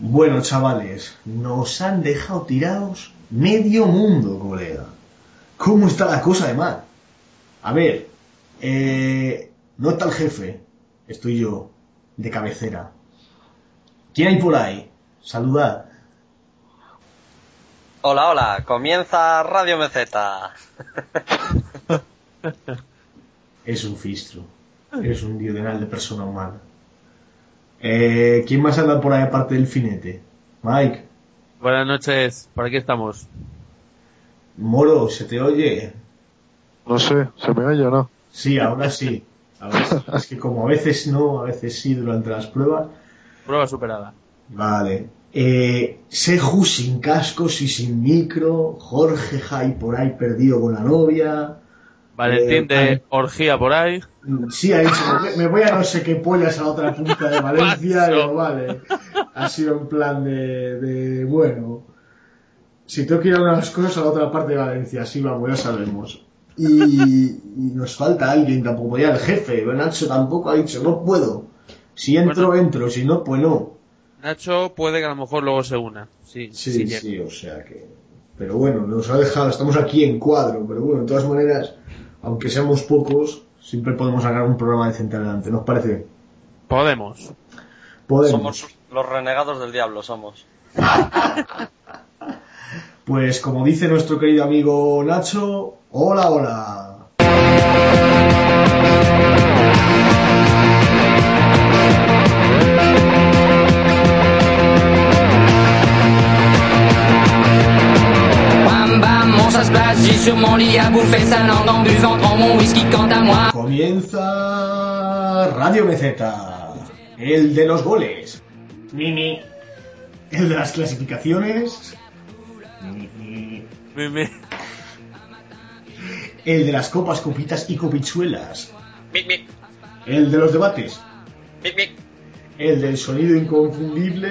Bueno, chavales, nos han dejado tirados medio mundo, colega. ¿Cómo está la cosa de mal? A ver, eh, no está el jefe, estoy yo, de cabecera. ¿Quién hay por ahí? Saludad. Hola, hola, comienza Radio Meseta. Es un fistro. Es un diodenal de persona humana. Eh, ¿Quién más anda por ahí aparte del finete? Mike. Buenas noches, por aquí estamos. Moro, ¿se te oye? No sé, ¿se me oye o no? Sí, ahora sí. Ahora sí. Es que como a veces no, a veces sí durante las pruebas. Prueba superada. Vale. Eh, Seju sin cascos y sin micro. Jorge Jai por ahí perdido con la novia. Valentín Eh, de orgía por ahí. Sí, ha dicho, me, voy a no sé qué pollas a la otra punta de Valencia. Digo, vale. Ha sido en plan de, de, bueno, si tengo que ir a unas cosas a la otra parte de Valencia, sí, vamos, ya sabemos. Y, y nos falta alguien, tampoco podía el jefe, Nacho tampoco ha dicho, no puedo. Si entro, Bueno. entro, si no, pues no. Nacho puede que a lo mejor luego se una. Sí, Sí, sí, sí, o sea que. Pero bueno, nos ha dejado, estamos aquí en cuadro, pero bueno, de todas maneras, aunque seamos pocos, siempre podemos sacar un programa decente adelante, ¿nos parece? Podemos. Podemos. Somos los renegados del diablo, somos. Pues como dice nuestro querido amigo Nacho, hola, hola. Comienza Radio BZ, el de los goles. Mimi. El de las clasificaciones. Mimi. El de las copas, copitas y copichuelas. Mimi. El de los debates. Mimi. El del sonido inconfundible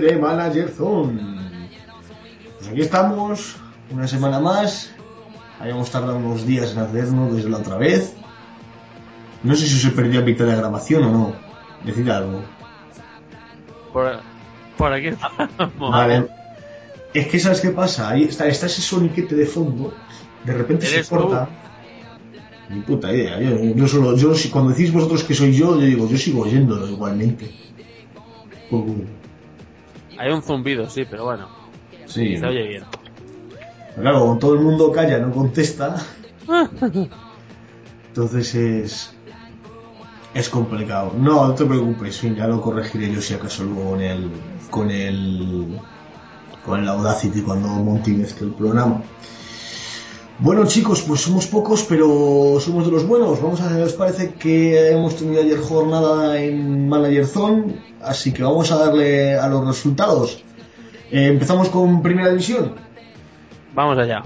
de Manager Zone. Pues aquí estamos, una semana más. Habíamos tardado unos días en hacernos desde la otra vez. No sé si os he perdido a mitad de grabación o no. Decid algo. por, por aquí estamos. Vale. Es que sabes qué pasa, ahí está, está ese soniquete de fondo, de repente se ¿Eres tú? corta. Ni puta idea, yo, yo solo, yo si- cuando decís vosotros que soy yo, yo digo, yo sigo oyéndolo igualmente. Hay un zumbido, sí, pero bueno. Sí, Se oye bien. claro, como todo el mundo calla, no contesta. Entonces es. Es complicado. No, no te preocupes, fin, ya lo corregiré yo si acaso luego con el. con el. con el Audacity cuando monte mezcle el programa. Bueno chicos, pues somos pocos, pero somos de los buenos. Vamos a ver, os parece que hemos tenido ayer jornada en Manager Zone, así que vamos a darle a los resultados. Eh, empezamos con Primera División. Vamos allá.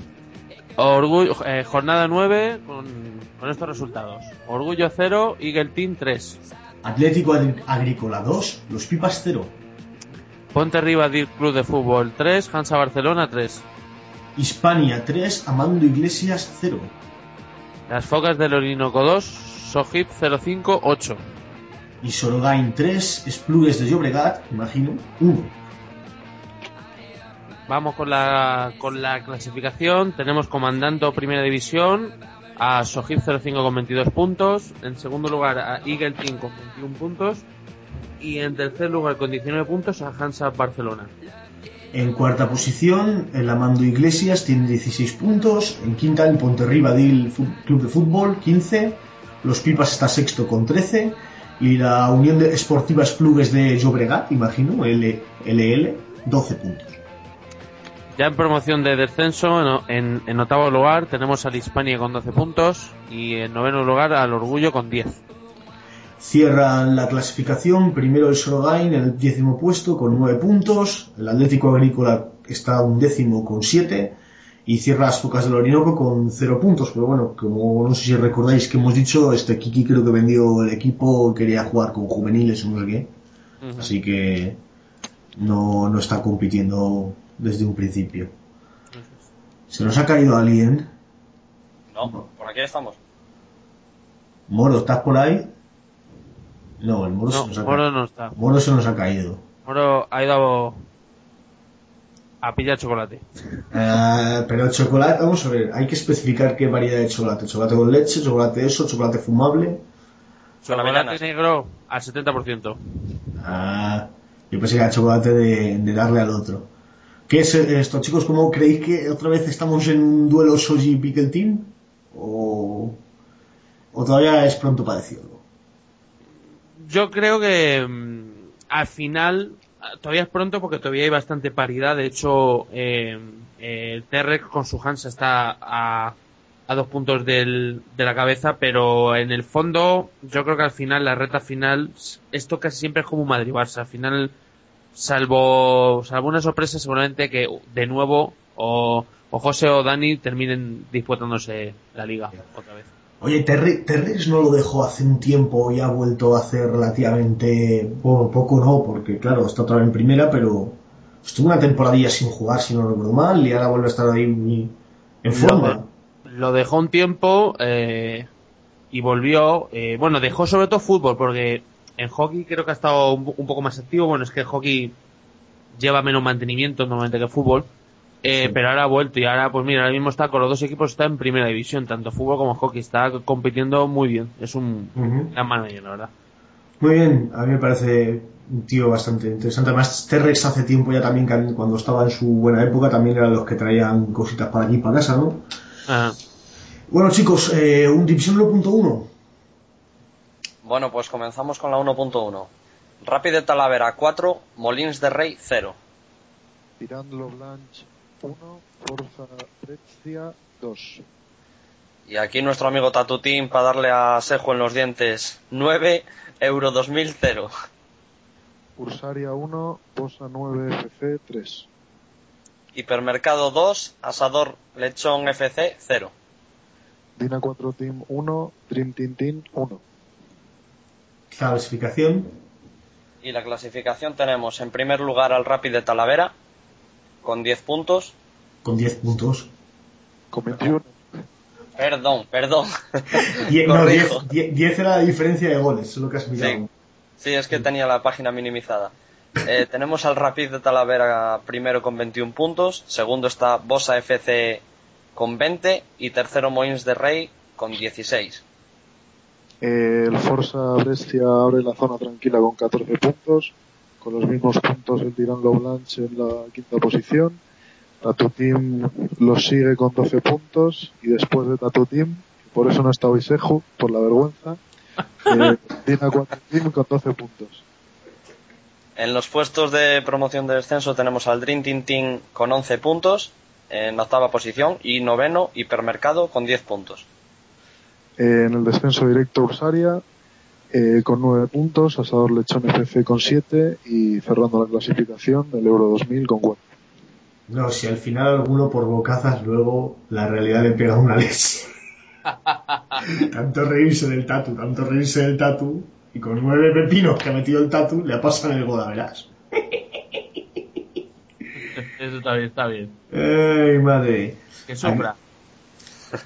Orgullo, eh, jornada 9 con, con estos resultados. Orgullo 0, Eagle Team 3. Atlético Agrícola 2, Los Pipas 0. Ponte Riva Club de Fútbol 3, Hansa Barcelona 3. Hispania 3, Amando Iglesias 0. Las Focas del Orinoco 2, Sojip 05 8. Y Sorogain 3, Esplugues de Llobregat, imagino, 1. Vamos con la, con la clasificación. Tenemos comandando Primera División a Sojip 05 con 22 puntos. En segundo lugar a Eagle Team con 21 puntos. Y en tercer lugar con 19 puntos a Hansa Barcelona. En cuarta posición, el Amando Iglesias tiene 16 puntos. En quinta, el Ponterribadil Club de Fútbol, 15. Los Pipas está sexto con 13. Y la Unión de Esportiva Esplugues de Llobregat, imagino, LL, 12 puntos. Ya en promoción de descenso, en, octavo lugar tenemos al Hispania con 12 puntos y en noveno lugar al Orgullo con 10. Cierran la clasificación, primero el Sorogain en el décimo puesto con nueve puntos, el Atlético Agrícola está un décimo con siete y cierra las Focas del Orinoco con cero puntos, pero bueno, como no sé si recordáis que hemos dicho, este Kiki creo que vendió el equipo, quería jugar con juveniles o no sé qué, así que no, no está compitiendo desde un principio. Se nos ha caído alguien. No, por aquí estamos. Moro, ¿estás por ahí? No, el Moro, No, se nos ha Moro caído. no está. Moro se nos ha caído. Moro ha ido a, a pillar chocolate. Eh, pero el chocolate, vamos a ver, hay que especificar qué variedad de chocolate. Chocolate con leche, chocolate eso, chocolate fumable. Chocolate negro al 70%. Ah, yo pensé que era chocolate de, de darle al otro. ¿Qué es esto, chicos? ¿Cómo creéis que otra vez estamos en un duelo Soji Pickle Team? ¿O, ¿O todavía es pronto para decirlo? Yo creo que mm, al final todavía es pronto porque todavía hay bastante paridad. De hecho, eh, eh, el T-Rex con su Hansa está a, a dos puntos de la cabeza, pero en el fondo yo creo que al final, la reta final, esto casi siempre es como un Madrid-Barça. Al final, salvo, salvo una sorpresa, seguramente que de nuevo o, o José o Dani terminen disputándose la liga otra vez. Oye, Terre- Terrex no lo dejó hace un tiempo y ha vuelto a hacer relativamente bueno, poco, no, porque claro, está otra vez en primera, pero estuvo una temporadilla sin jugar, si no recuerdo mal, y ahora vuelve a estar ahí muy en forma. lo dejó un tiempo eh, y volvió. eh, bueno, dejó sobre todo fútbol porque en hockey creo que ha estado un, un poco más activo. Bueno, es que el hockey lleva menos mantenimiento normalmente que el fútbol. eh, Sí. Pero ahora ha vuelto y ahora, pues mira, ahora mismo está con los dos equipos, está en primera división, tanto fútbol como hockey. Está compitiendo muy bien. Es un gran manager, la verdad. Muy bien, a mí me parece un tío bastante interesante. Además, Terrex hace tiempo ya también, cuando estaba en su buena época, también eran los que traían cositas para aquí, para casa, ¿no? Bueno, chicos, eh, un División 1.1. Bueno, pues comenzamos con la 1.1. Rapid de Talavera 4, Molins de Rey 0. Tirando Blanche 1, Forza Brescia 2. Y aquí nuestro amigo Tatutín para darle a Sejo en los dientes 9, Euro 2000 0. Ursaria 1, Bosa 9 FC 3. Hipermercado 2, Asador Lechón FC 0. Dina 4 Team 1, Dream Team Team 1. Clasificación. Y la clasificación tenemos en primer lugar al Rapid de Talavera con 10 puntos. Con 10 puntos. Con 21. Perdón, perdón. Die- no, Corrijo. 10, 10 10 era la diferencia de goles, es lo que has mirado. Sí. Sí, es que tenía la página minimizada. Eh, tenemos al Rapid de Talavera primero con 21 puntos, segundo está Bosa FC con 20 y tercero Moins de Rey con 16. Eh, el Forza Brescia abre la zona tranquila con 14 puntos. Con los mismos puntos el Tirando Blanche en la quinta posición. Tatu Team los sigue con 12 puntos. Y después de Tatu Team, por eso no está hoy Seju, por la vergüenza, eh, Dina 4 Team con 12 puntos. En los puestos de promoción de descenso tenemos al Dream Team Team con 11 puntos en la octava posición y noveno Hipermercado con 10 puntos. Eh, en el descenso directo Ursaria eh, con 9 puntos, Asador Lechón FC con 7 y cerrando la clasificación el Euro 2000 con 4. No, si al final alguno por bocazas luego la realidad le pega una leche. tanto reírse del tatu, tanto reírse del tatu, y con nueve pepinos que ha metido el tatu, le pasan el goda, verás. Eso está bien, está bien. ¡Ey, madre! Que sufra.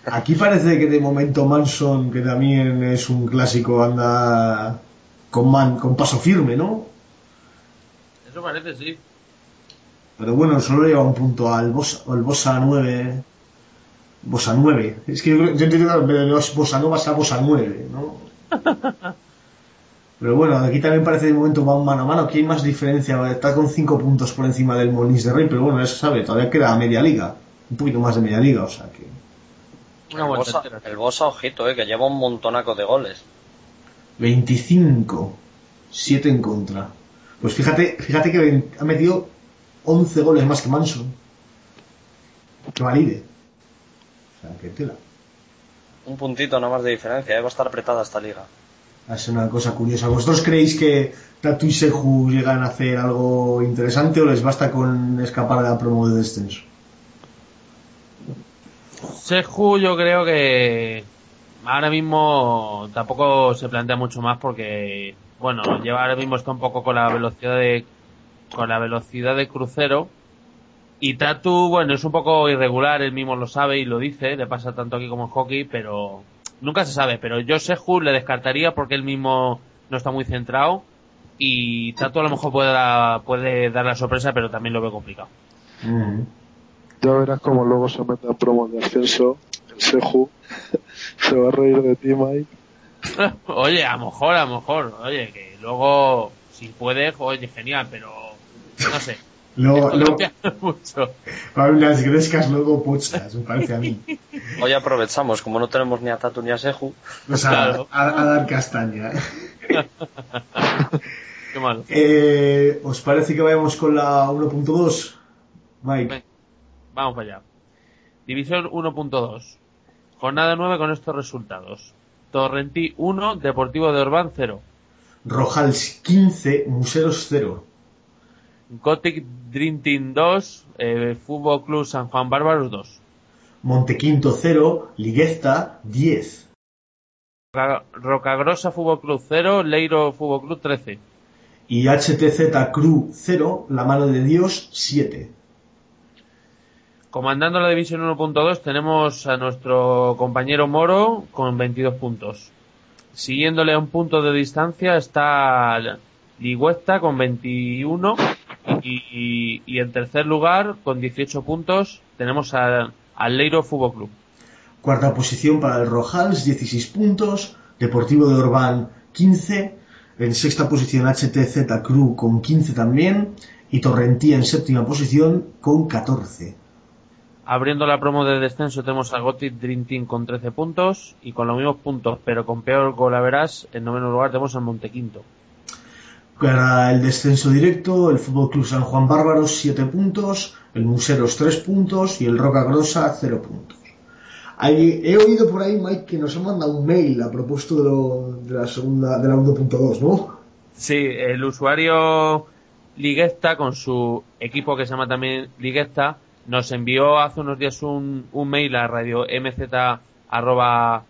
Aquí parece que de momento Manson, que también es un clásico, anda con, man, con paso firme, ¿no? Eso parece, sí. Pero bueno, solo lleva un punto al Bosa, al Bosa 9. Bosa 9. Es que yo, yo entiendo que de los Bosa Nova sea Bosa 9, ¿no? Pero bueno, aquí también parece de momento va un mano a mano. Aquí hay más diferencia. Está con 5 puntos por encima del Molins de Rey, pero bueno, eso sabe, todavía queda media liga. Un poquito más de media liga, o sea que. Una el, Bosa, el Bosa, ojito, eh, que lleva un montonaco de goles. 25. 7 en contra. Pues fíjate, fíjate que ha metido 11 goles más que Manson. Que valide. O sea, que tela. Un puntito nomás de diferencia, eh, va a estar apretada esta liga. Va a ser una cosa curiosa. ¿Vosotros creéis que Tatu y Seju llegan a hacer algo interesante o les basta con escapar de la promo de descenso? Seju yo creo que ahora mismo tampoco se plantea mucho más porque bueno lleva ahora mismo está un poco con la velocidad de con la velocidad de crucero. Y Tatu bueno es un poco irregular él mismo lo sabe y lo dice le pasa tanto aquí como en hockey pero nunca se sabe. Pero yo Seju le descartaría porque él mismo no está muy centrado y Tatu a lo mejor puede dar, puede dar la sorpresa pero también lo veo complicado. Mm. Ya verás como luego se mete en promos de ascenso, el Seju. se va a reír de ti, Mike. Oye, a lo mejor, a lo mejor. Oye, que luego, si puedes, oye, genial, pero no sé. Luego, luego, mucho. unas grescas luego pochas, me parece a mí. Hoy aprovechamos, como no tenemos ni a Tatu ni a Seju. O sea, Claro. a, a dar castaña. Qué malo. Eh, ¿Os parece que vayamos con la 1.2? Mike. Vamos para allá. División 1.2. Jornada 9 con estos resultados. Torrentí 1, Deportivo de Orbán 0. Rojals 15, Museros 0. Gothic Dream Team 2, eh, Fútbol Club San Juan Bárbaros 2. Montequinto 0, Liguesta 10. Roca- Rocagrosa Fútbol Club 0, Leiro Fútbol Club 13. Y HTZ Cru 0, La Mano de Dios 7. Comandando la división 1.2 tenemos a nuestro compañero Moro con 22 puntos. Siguiéndole a un punto de distancia está Ligüesta con 21 y, y- en tercer lugar con 18 puntos tenemos al Leiro Fútbol Club. Cuarta posición para el Rojals, 16 puntos. Deportivo de Orbán 15. En sexta posición HTZ Cru con 15 también. Y Torrentía en séptima posición con 14. Abriendo la promo de descenso tenemos a Gothic Dream Team con 13 puntos y con los mismos puntos pero con peor golaveras en noveno lugar tenemos al Montequinto. Para el descenso directo, el Fútbol Club San Juan Bárbaros 7 puntos, el Museros 3 puntos y el Roca Grosa 0 puntos. He oído por ahí, Mike, que nos ha mandado un mail a propósito de, lo- de la segunda, de la 1.2, ¿no? Sí, el usuario Liguesta con su equipo que se llama también Liguesta nos envió hace unos días un, un mail a radio mz arroba,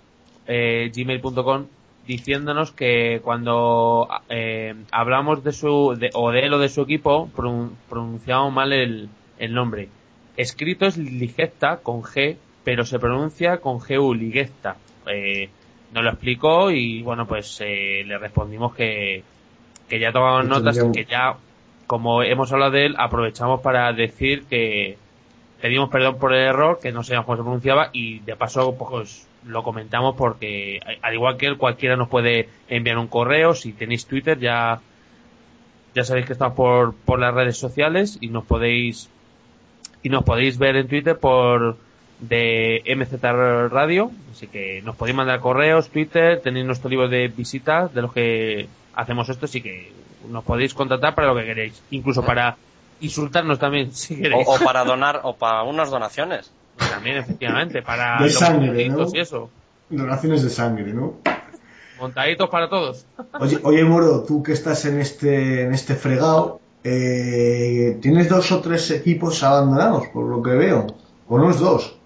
eh, gmail.com diciéndonos que cuando eh, hablamos de su de, o de él o de su equipo pronun- pronunciamos mal el, el nombre. Escrito es Ligesta con G, pero se pronuncia con GU Ligesta. Eh, nos lo explicó y bueno pues eh, le respondimos que, que ya tomamos notas y que ya como hemos hablado de él aprovechamos para decir que pedimos perdón por el error que no sabíamos cómo se pronunciaba y de paso pues lo comentamos porque al igual que él cualquiera nos puede enviar un correo. Si tenéis Twitter ya ya sabéis que estamos por, por las redes sociales y nos podéis y nos podéis ver en Twitter por de MZ Radio. Así que nos podéis mandar correos Twitter tenéis nuestro libro de visitas de los que hacemos esto así que nos podéis contactar para lo que queréis. Incluso para insultarnos también si O, queréis o para donar, o para unas donaciones. también efectivamente para De los sangre, montaditos ¿no? y eso Donaciones de sangre, ¿no? montaditos para todos Oye, oye Moro, tú que estás en este, en este fregado, eh, ¿tienes dos o tres equipos abandonados, por lo que veo? ¿O no es dos?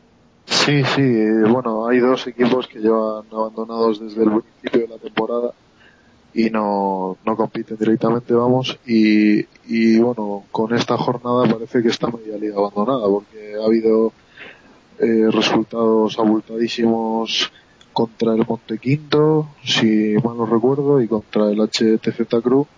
Sí, sí, eh, bueno, hay dos equipos que llevan abandonados desde el principio de la temporada y no, no compiten directamente, vamos, y, y bueno, con esta jornada parece que está media liga abandonada porque ha habido eh, resultados abultadísimos contra el Montequinto, si mal no recuerdo, y contra el HTZ Cruz.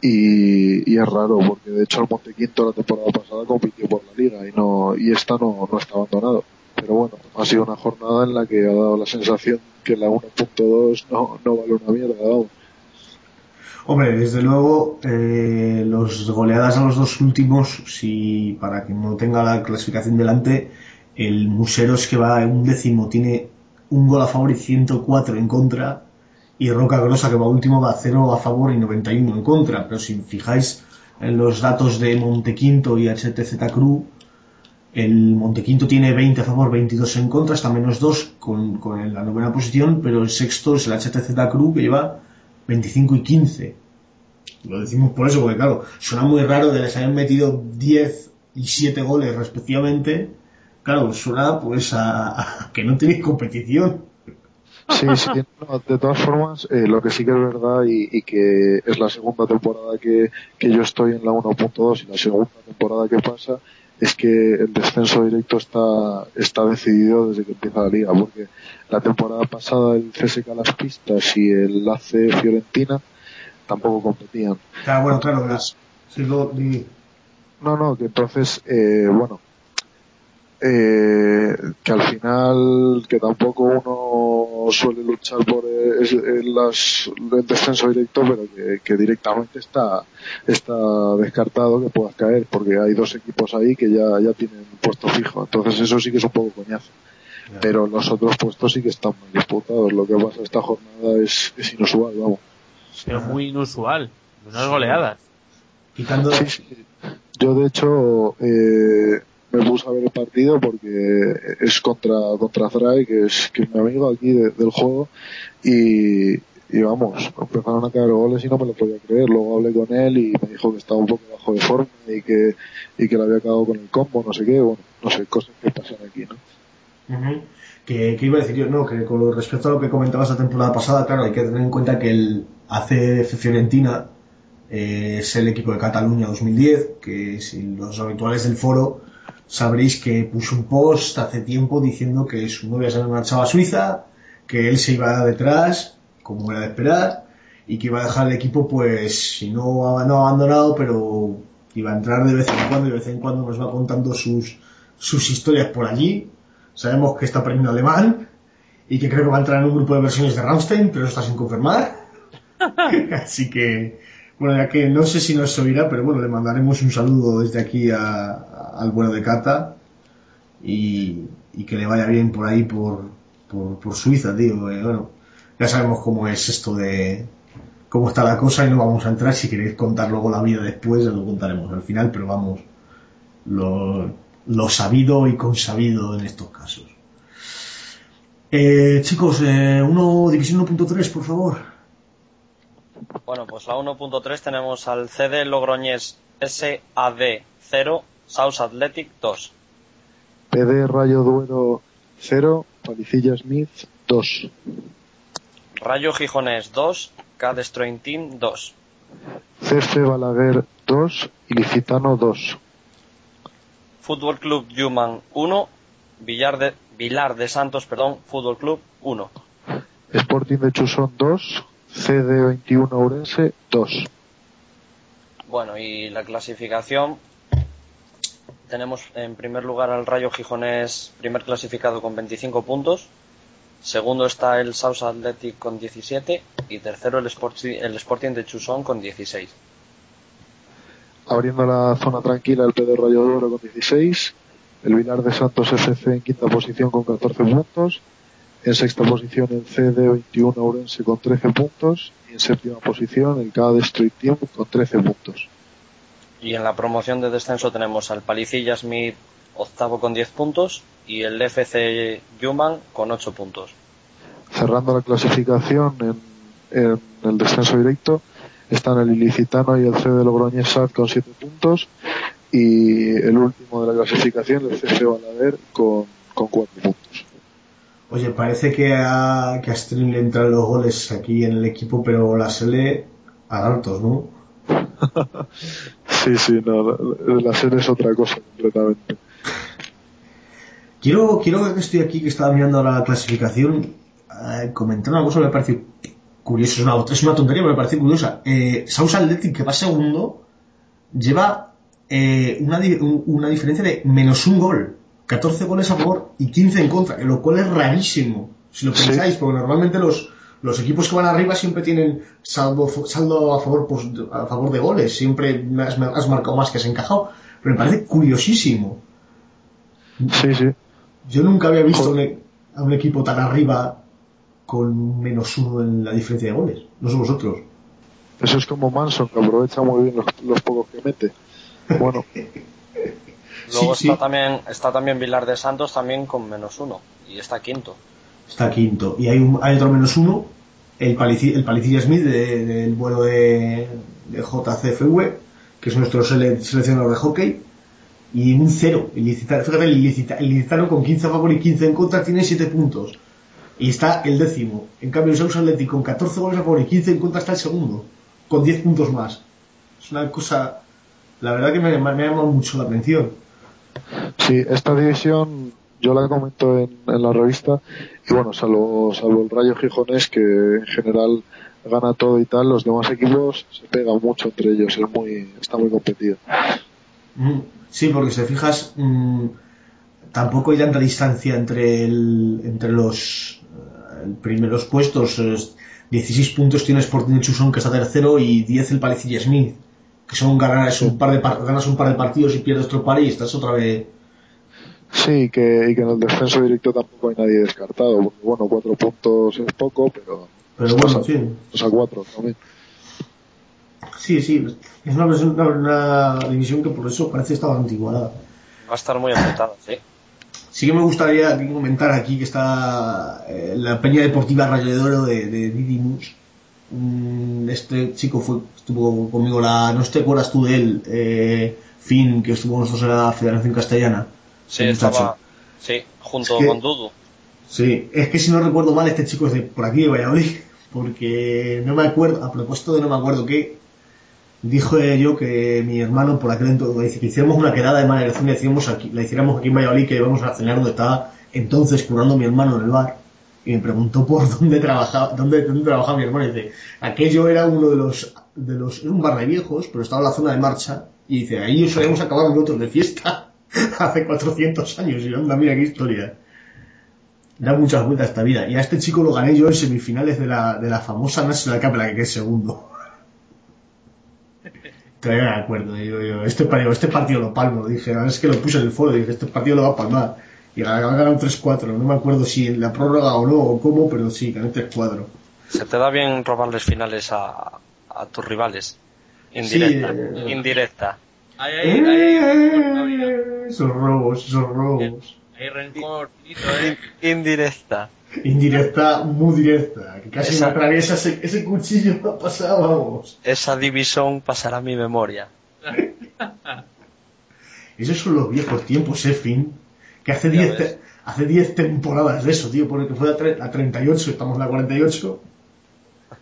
Y, y es raro porque de hecho el Montequinto la temporada pasada compitió por la liga y no y esta no, no está abandonado. Pero bueno, ha sido una jornada en la que ha dado la sensación que la 1.2 no, no vale una mierda. Hombre, desde luego, eh, los goleadas a los dos últimos, si para que no tenga la clasificación delante, el Museros que va en un décimo tiene un gol a favor y 104 en contra, y Roca Grosa que va último va 0 a favor y 91 en contra. Pero si fijáis en los datos de Montequinto y HTZ Cru, el Montequinto tiene 20 a favor, 22 en contra, está menos 2 con, con la novena posición, pero el sexto es el HTZ Cru que lleva 25 y 15. Lo decimos por eso, porque claro, suena muy raro que les hayan metido 10 y 7 goles respectivamente. Claro, suena pues a, a que no tenéis competición. Sí, sí, de todas formas, eh, lo que sí que es verdad y, que es la segunda temporada que, que yo estoy en la 1.2 y la segunda temporada que pasa es que el descenso directo está, está decidido desde que empieza la liga, porque la temporada pasada el CSK Las Pistas y el AC Fiorentina tampoco competían. Claro, bueno, claro, las, sí, lo- No, no, que entonces, eh, bueno, eh, que al final, que tampoco uno suele luchar por eh, eh, las, el descenso directo, pero que, que directamente está, está descartado que puedas caer, porque hay dos equipos ahí que ya, ya tienen puesto fijo. Entonces eso sí que es un poco coñazo. Pero los otros puestos sí que están muy disputados. Lo que pasa esta jornada es, es inusual, vamos. Pero muy inusual. Unas goleadas. quitando, Sí, sí. Yo, de hecho, eh, me puse a ver el partido porque es contra, contra Zray, que es, que es mi amigo aquí de- del juego, y, y vamos, empezaron a caer goles y no me lo podía creer. Luego hablé con él y me dijo que estaba un poco bajo de forma y que, y que le había quedado con el combo, no sé qué, bueno, no sé, cosas que pasan aquí, ¿no? Ujú. que, que iba a decir yo, no, que con respecto a lo que comentabas la temporada pasada, claro, hay que tener en cuenta que el ACF Fiorentina eh, es el equipo de Cataluña 2010, que si los habituales del foro sabréis que puso un post hace tiempo diciendo que su novia se había marchado a Suiza, que él se iba detrás, como era de esperar, y que iba a dejar el equipo, pues, si no, no abandonado, pero iba a entrar de vez en cuando y de vez en cuando nos va contando sus, sus historias por allí. Sabemos que está aprendiendo alemán y que creo que va a entrar en un grupo de versiones de Rammstein, pero está sin confirmar. Así que, bueno, ya que no sé si nos oirá, pero bueno, le mandaremos un saludo desde aquí a- a- al bueno de Cata y, y que le vaya bien por ahí, por, por, Suiza, tío. bueno, ya sabemos cómo es esto de cómo está la cosa y no vamos a entrar. Si queréis contar luego la vida después, ya lo contaremos al final, pero vamos, lo, lo sabido y consabido en estos casos. Eh, chicos, eh, uno, división 1.3, por favor. Bueno, pues la 1.3 tenemos al CD Logroñés SAD 0, South Athletic 2. PD Rayo Duero 0, Palicilla Smith 2. Rayo Gijonés 2, K Destroying Team 2. CF Balaguer 2, Ilicitano 2. Fútbol Club Human 1, Villar de, Vilar de Santos, perdón, Fútbol Club 1. Sporting de Chusón 2, CD21 Ourense 2. Bueno, y la clasificación tenemos en primer lugar al Rayo Gijonés, primer clasificado con 25 puntos. Segundo está el South Athletic con 17 y tercero el, Sporti- el Sporting de Chusón con 16. Abriendo la zona tranquila el PD Rayo Duero con 16. El Vilar de Santos FC en quinta posición con 14 puntos. En sexta posición el CD21 Ourense con 13 puntos. Y en séptima posición el KD Street Team con 13 puntos. Y en la promoción de descenso tenemos al Palicilla Smith octavo con 10 puntos y el FC Human con 8 puntos. Cerrando la clasificación en, en el descenso directo están el Ilicitano y el CD Logroñés SAT con 7 puntos y el último de la clasificación el CF Balaguer con, con 4 puntos. Oye, parece que a, que a Stream le entran los goles aquí en el equipo, pero la Sele a altos, ¿no? Sí, sí, no, la, serie es otra cosa completamente. Quiero, quiero que estoy aquí, que estaba mirando la clasificación, eh, comentar una cosa que me parece curiosa, es una, es una tontería, pero me parece curiosa. Eh, Athletic, que va segundo, lleva eh, una, una diferencia de menos un gol. 14 goles a favor y 15 en contra, lo cual es rarísimo, si lo Sí. pensáis, porque normalmente los, los equipos que van arriba siempre tienen saldo, saldo a favor pues, a favor de goles, siempre has, has marcado más que has encajado, pero me parece curiosísimo. Sí, sí. Yo nunca había visto un, e- a un equipo tan arriba con menos uno en la diferencia de goles. No sé vosotros. Eso es como Manson, que aprovecha muy bien los, los pocos que mete. Bueno, Luego Sí, está sí. también está también Vilar de Santos también con menos uno y está quinto. Está quinto. Y hay, un, hay otro menos uno. el, Palici- el Palicilla Smith de- del vuelo de, de JCFV, que es nuestro sele- seleccionador de hockey, y un cero. El Ilicitano, fíjate, el, Ilicita- el Ilicitano con 15 a favor y 15 en contra tiene 7 puntos. Y está el décimo. En cambio, el Sousa Athletic con 14 goles a favor y 15 en contra está el segundo, con 10 puntos más. Es una cosa, la verdad que me ha llamado mucho la atención. Sí, esta división yo la comento en, en la revista y bueno, salvo, salvo el Rayo Gijones que en general gana todo y tal, los demás equipos se pegan mucho entre ellos, es muy, está muy competido. Mm, Sí, porque si te fijas, mm, tampoco hay tanta distancia entre, el, entre los eh, primeros puestos. Es 16 puntos tiene Sporting Chuson, que está tercero, y 10 el Palicilla Smith, que son ganar es un par de ganas un par de partidos y pierdes otro par y estás otra vez. Sí, que, y que en el descenso directo tampoco hay nadie descartado, porque bueno, cuatro puntos es poco, pero, Pero bueno, a, sí. a cuatro también. Sí, sí, es una, una, una división que por eso parece estar bastante igualada. Va a estar muy apretada, sí. Sí que me gustaría comentar aquí que está eh, la Peña Deportiva Rayo de Oro de, de Didymus. Mm, Este chico fue estuvo conmigo la no te acuerdas tú de él eh, Finn que estuvo con nosotros en la Federación Castellana Sí, estaba. Sí, junto Es que- con Dudu. sí es que si no recuerdo mal este chico es de por aquí de Valladolid porque no me acuerdo a propósito de no me acuerdo qué dijo yo que mi hermano por aquel entonces que hiciéramos una quedada de elección y decíamos aquí, la hiciéramos aquí en Valladolid que íbamos a cenar donde estaba entonces curando mi hermano en el bar y me preguntó por dónde trabajaba dónde, dónde trabajaba mi hermano y dice aquello era uno de los de los era un bar de viejos pero estaba en la zona de marcha y dice ahí solíamos acabar nosotros de fiesta hace 400 años y yo, anda mira qué historia da muchas vueltas esta vida y a este chico lo gané yo en semifinales de la, de la famosa National Cup en la que quedé segundo Todavía me acuerdo, digo yo, este partido, este partido lo palmo, dije, es que lo puse en el foro, dije, este partido lo va a palmar. Y ha ganado 3-4, no me acuerdo si en la prórroga o no, o cómo, pero sí, gané 3-4. Se te da bien robarles finales a, a tus rivales. Indirecta. Sí, eh, Indirecta. Ahí, ahí, ahí, Eh, esos robos, esos robos. hay rencor, finito, eh. Indirecta. Indirecta, muy directa, que casi me Esa- atraviesa ese, ese cuchillo, me ha pasado, vamos. Esa división pasará a mi memoria. Esos son los viejos tiempos, eh, Finn. Que hace Ya 10 ves. te- hace 10 temporadas de eso, tío, porque fue la, tre- la 38, estamos en la 48.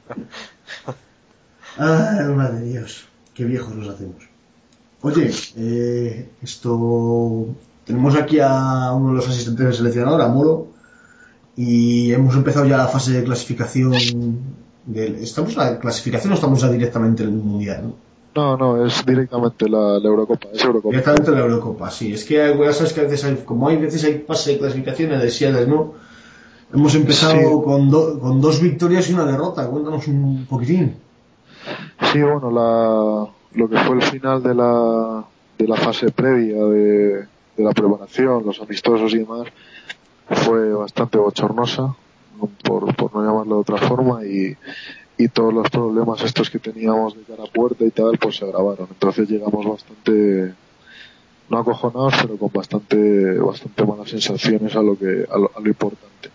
Ay, madre de Dios, qué viejos nos hacemos. Oye, eh, esto. Tenemos aquí a uno de los asistentes del seleccionador, a Moro, y hemos empezado ya la fase de clasificación. Del, ¿Estamos en la clasificación o estamos ya directamente en el mundial? ¿no? No, no, es directamente la, la Eurocopa, es Eurocopa. Directamente en la Eurocopa, sí. Es que ya sabes que a veces hay, como hay veces hay fase de sí a de no, hemos empezado Sí. con, do- con dos victorias y una derrota. Cuéntanos un poquitín. Sí, bueno, la, lo que fue el final de la, de la fase previa de, la preparación, los amistosos y demás, fue bastante bochornosa, por, por no llamarlo de otra forma, y, y todos los problemas estos que teníamos de cara a puerta y tal, pues se agravaron. Entonces llegamos bastante, no acojonados, pero con bastante, bastante malas sensaciones a lo que, a lo, a lo importante.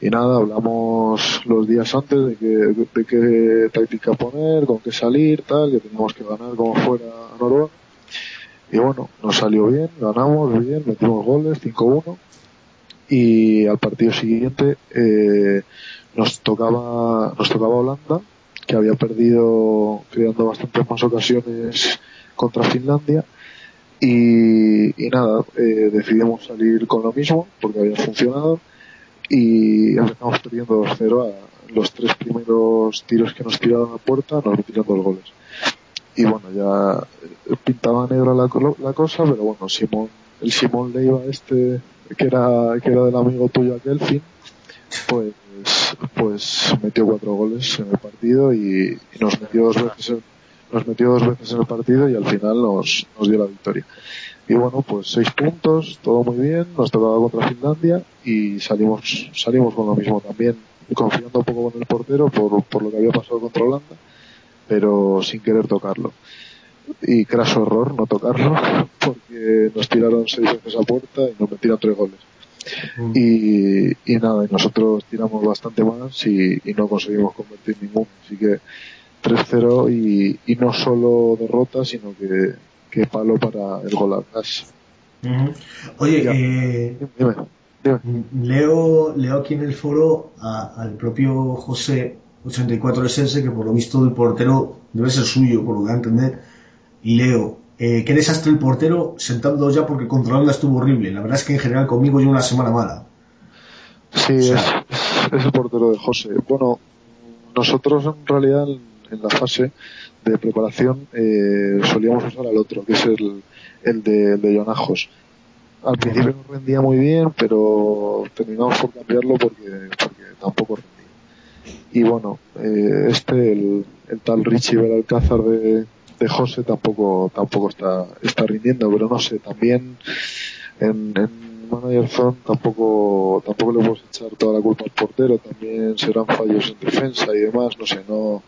Y nada, hablamos los días antes de, que, de qué táctica poner, con qué salir, tal, que teníamos que ganar como fuera a Noruega. Y bueno, nos salió bien, ganamos bien, metimos goles, 5-1. Y al partido siguiente eh, nos tocaba nos tocaba Holanda, que había perdido creando bastantes más ocasiones contra Finlandia. Y, y nada, eh, decidimos salir con lo mismo, porque había funcionado y empezamos perdiendo 2-0 a los tres primeros tiros que nos tiraron a puerta nos metieron dos goles. Y bueno ya eh, pintaba negra la, la cosa pero bueno Simón el Simón Leiva este que era que era del amigo tuyo aquel fin pues pues metió cuatro goles en el partido y, nos metió dos veces en, nos metió dos veces en el partido y al final nos dio la victoria y bueno, pues seis puntos, todo muy bien, nos tocaba contra Finlandia y salimos, salimos con lo mismo también, confiando un poco con el portero por, por lo que había pasado contra Holanda, pero sin querer tocarlo. Y craso error no tocarlo, porque nos tiraron seis veces a puerta y nos metieron tres goles. Mm. Y, y nada, y nosotros tiramos bastante más y, y no conseguimos convertir ninguno. Así que 3-0 y, y no solo derrota, sino que, que palo para el gol al gas. Ujú. Oye, Ya. eh, Dime, dime. leo, leo aquí en el foro a- al propio José 84 SS que por lo visto el portero debe ser suyo, por lo que voy a entender. Y leo, eh, qué desastre el portero sentando ya porque controlando estuvo horrible. La verdad es que en general conmigo llevo una semana mala. Sí, O es, es el portero de José. Bueno, nosotros en realidad en, la fase de preparación eh, solíamos usar al otro, que es el, el de, el de Jonajos. Al principio no rendía muy bien, pero terminamos por cambiarlo porque, porque tampoco rendía. Y bueno, eh, este, el, el tal Richie Beralcázar de, de José tampoco, tampoco está, está rindiendo, pero no sé, también en, en Manager Zone tampoco, tampoco le puedes echar toda la culpa al portero, también serán fallos en defensa y demás, no sé, no,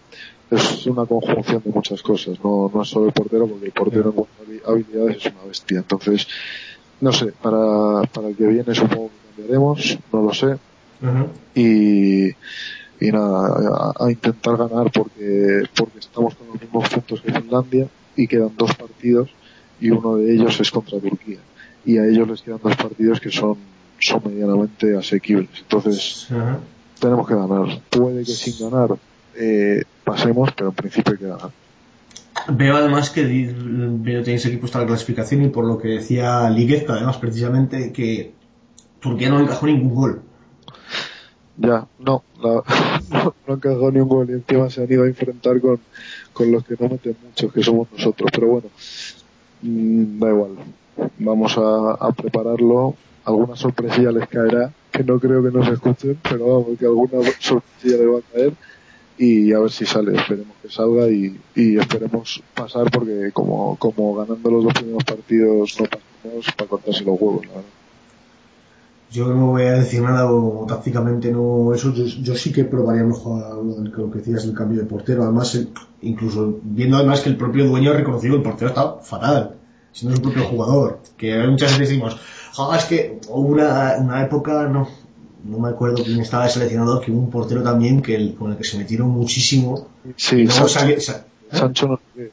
es una conjunción de muchas cosas, no, no es solo el portero, porque el portero en habilidades es una bestia, entonces, no sé, para, para el que viene supongo que cambiaremos, no lo sé, y, y nada, a, a intentar ganar porque, porque estamos con los mismos puntos que Finlandia y quedan dos partidos y uno de ellos es contra Turquía. Y a ellos les quedan dos partidos que son, son medianamente asequibles. Entonces tenemos que ganar. Puede que sin ganar eh, pasemos, pero en principio hay que ganar. Veo además que veo tenéis aquí puesta la clasificación y por lo que decía Liguez, además precisamente que Turquía no encajó ningún gol. Ya, no, la- no, cagado ni un gol y encima se han ido a enfrentar con, con los que no meten muchos, que somos nosotros. Pero bueno, mm, da igual. Vamos a, a prepararlo. Alguna sorpresilla les caerá, que no creo que nos escuchen, pero vamos, que alguna sorpresilla les va a caer y a ver si sale. Esperemos que salga y, esperemos pasar porque como, como ganando los dos primeros partidos no pasamos para cortarse los huevos, la verdad. Yo no voy a decir nada o tácticamente no eso. Yo, yo sí que probaría mejor lo, que decías el cambio de portero. Además, incluso viendo además que el propio dueño ha reconocido el portero está fatal. Si no es el propio jugador. Que muchas veces decimos, "Ja, es que hubo una, una época, no, no me acuerdo quién estaba de seleccionador, que hubo un portero también que el- con el que se metieron muchísimo. Sí, luego Sancho, salió- sa- ¿eh? Sancho no sé qué.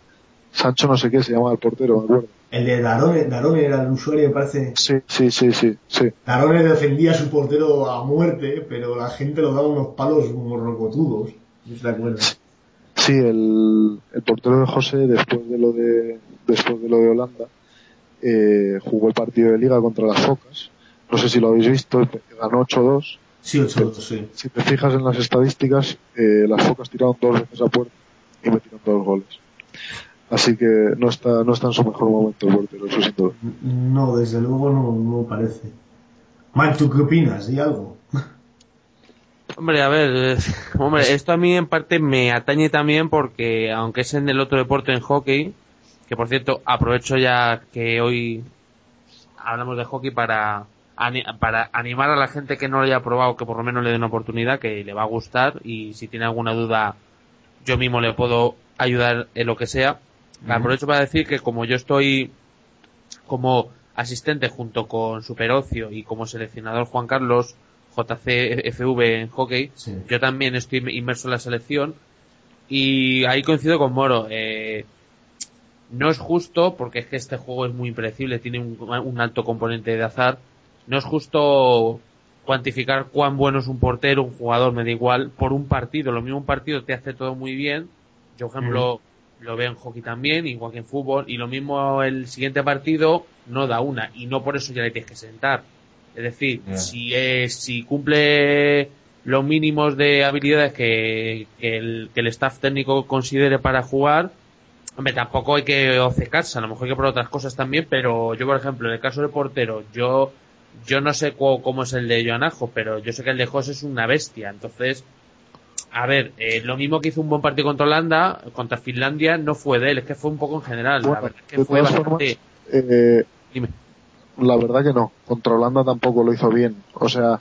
Sancho no sé qué se llama el portero, me acuerdo. El de Darone, Darone era el usuario, me parece. Sí, sí, sí, sí, sí. Darone defendía a su portero a muerte, pero la gente lo daba unos palos morrocotudos. ¿No te acuerdas? Sí, el, el portero de José, después de lo de, después de lo de Holanda, eh, jugó el partido de liga contra las Focas. No sé si lo habéis visto, ganó 8-2. Sí, 8 sí. Si te fijas en las estadísticas, eh, las Focas tiraron dos veces a puerta y metieron dos goles. Así que no está, no está en su mejor momento el portero, eso sin duda. No, desde luego no, no parece. Mike, ¿tú qué opinas? Di algo. Hombre, a ver, eh, hombre, esto a mí en parte me atañe también porque, aunque es en el otro deporte en hockey, que por cierto, aprovecho ya que hoy hablamos de hockey para, para animar a la gente que no lo haya probado, que por lo menos le dé una oportunidad, que le va a gustar y si tiene alguna duda, yo mismo le puedo ayudar en lo que sea. Aprovecho para decir que como yo estoy como asistente junto con Superocio y como seleccionador Juan Carlos JCFV en hockey, Sí. yo también estoy inmerso en la selección y ahí coincido con Moro. Eh, no es justo, porque es que este juego es muy impredecible, tiene un, un alto componente de azar. No es justo cuantificar cuán bueno es un portero, un jugador, me da igual, por un partido. Lo mismo un partido te hace todo muy bien. Yo, por ejemplo, lo veo en hockey también, igual que en fútbol, y lo mismo el siguiente partido no da una, y no por eso ya le tienes que sentar. Es decir, si es, si cumple los mínimos de habilidades que, que el, que el staff técnico considere para jugar, hombre, tampoco hay que obcecarse, a lo mejor hay que probar otras cosas también, pero yo, por ejemplo, en el caso de portero, yo, yo no sé cu- cómo es el de Joanajo, pero yo sé que el de José es una bestia, entonces, a ver, eh, lo mismo que hizo un buen partido contra Holanda, contra Finlandia, no fue de él, es que fue un poco en general, la verdad es que fue bastante... Eh, Dime. la verdad que no. Contra Holanda tampoco lo hizo bien. O sea,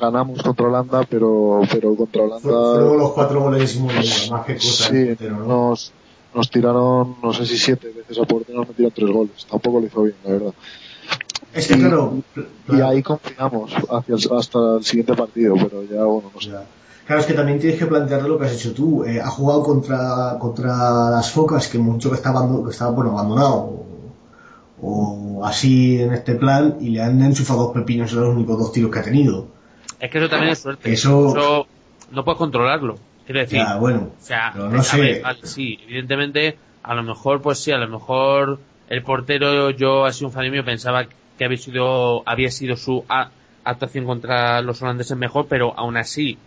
ganamos contra Holanda, pero, pero contra Fue- Fueron Holanda los cuatro goles Leiva, más que cosa sí, nos, nos tiraron, no sé si siete veces a puerta y nos metieron tres goles. Tampoco lo hizo bien, la verdad. Es que Y- claro, Y ahí confiamos hacia el- hasta el siguiente partido, pero ya, bueno, no sé. ya. Claro, es que también tienes que plantearte lo que has hecho tú. Eh, ha jugado contra, contra las focas, que mucho que estaba, abando- que estaba bueno, abandonado o, o así en este plan, y le han enchufado dos pepinos en los únicos dos tiros que ha tenido. Es que eso también es suerte. Eso- no puedes controlarlo. Quiero decir, Ya, bueno, o sea, pero no sé. vale, sí, evidentemente, a lo mejor, pues sí, a lo mejor el portero, yo, así un fan mío, pensaba que había sido, había sido su a- actuación contra los holandeses mejor, pero aún así,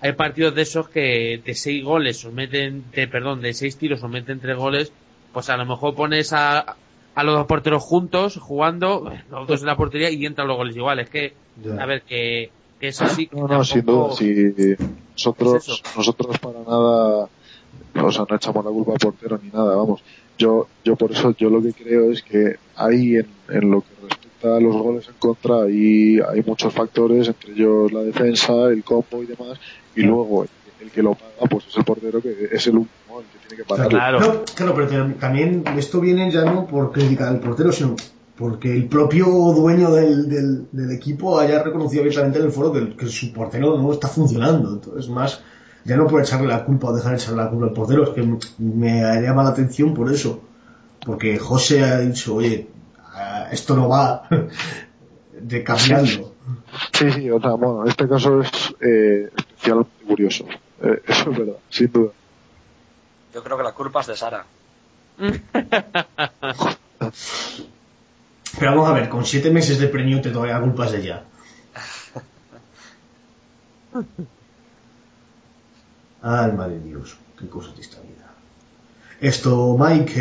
hay partidos de esos que de seis goles os meten, de, perdón, de seis tiros os meten tres goles, pues a lo mejor pones a, a los dos porteros juntos jugando, los dos en la portería y entran los goles igual. Es que, Ya. a ver, que, que es así. que No, no, sin duda, si nosotros, Es eso. nosotros para nada, o sea, no echamos la culpa al portero ni nada, vamos. Yo, yo por eso, yo lo que creo es que ahí en, en lo que respecta a los goles en contra, ahí hay muchos factores, entre ellos la defensa, el combo y demás, y luego el, el que lo paga, pues es el portero que es el último, el que tiene que pagar. Claro. No, claro, pero también esto viene ya no por criticar al portero, sino porque el propio dueño del, del, del equipo haya reconocido abiertamente en el foro que, que su portero no está funcionando. Entonces, más, ya no por echarle la culpa o dejar de echarle la culpa al portero, es que me llama la atención por eso. Porque José ha dicho, oye, esto no va de cambiarlo. Sí, sí, o sea, bueno, este caso es eh, especialmente curioso. Eh, eso es verdad, sin duda. Yo creo que la culpa es de Sara. Pero vamos a ver, con siete meses de premio te todavía culpas de ella. Alma de Dios, qué cosas de esta vida. Esto, Mike,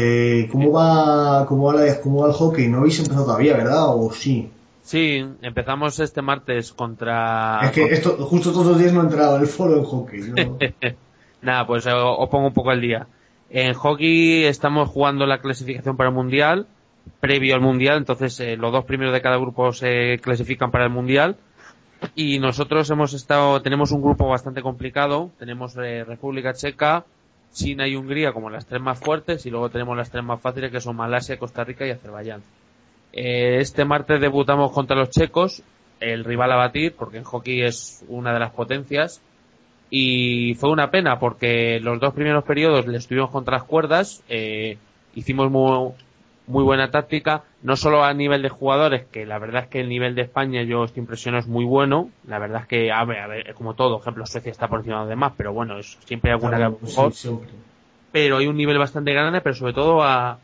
eh, ¿cómo va, cómo va, la- cómo va el hockey? No habéis empezado todavía, ¿verdad? ¿O sí? Sí, empezamos este martes contra... es que esto, justo todos los días no he entrado en el foro en hockey, ¿no? Nada, pues eh, os pongo un poco al día. En hockey estamos jugando la clasificación para el Mundial, previo al Mundial, entonces eh, los dos primeros de cada grupo se clasifican para el Mundial. Y nosotros hemos estado, tenemos un grupo bastante complicado, tenemos eh, República Checa, China y Hungría como las tres más fuertes y luego tenemos las tres más fáciles que son Malasia, Costa Rica y Azerbaiyán. Eh, este martes debutamos contra los checos, el rival a batir, porque en hockey es una de las potencias. Y fue una pena porque los dos primeros periodos le estuvimos contra las cuerdas, eh, hicimos muy, muy buena táctica, no solo a nivel de jugadores, que la verdad es que el nivel de España yo estoy impresionado es muy bueno, la verdad es que, a ver, a ver, como todo, ejemplo, Suecia está por encima de los demás, pero bueno, es, siempre hay alguna que Sí, siempre. pero hay un nivel bastante grande, pero sobre todo a,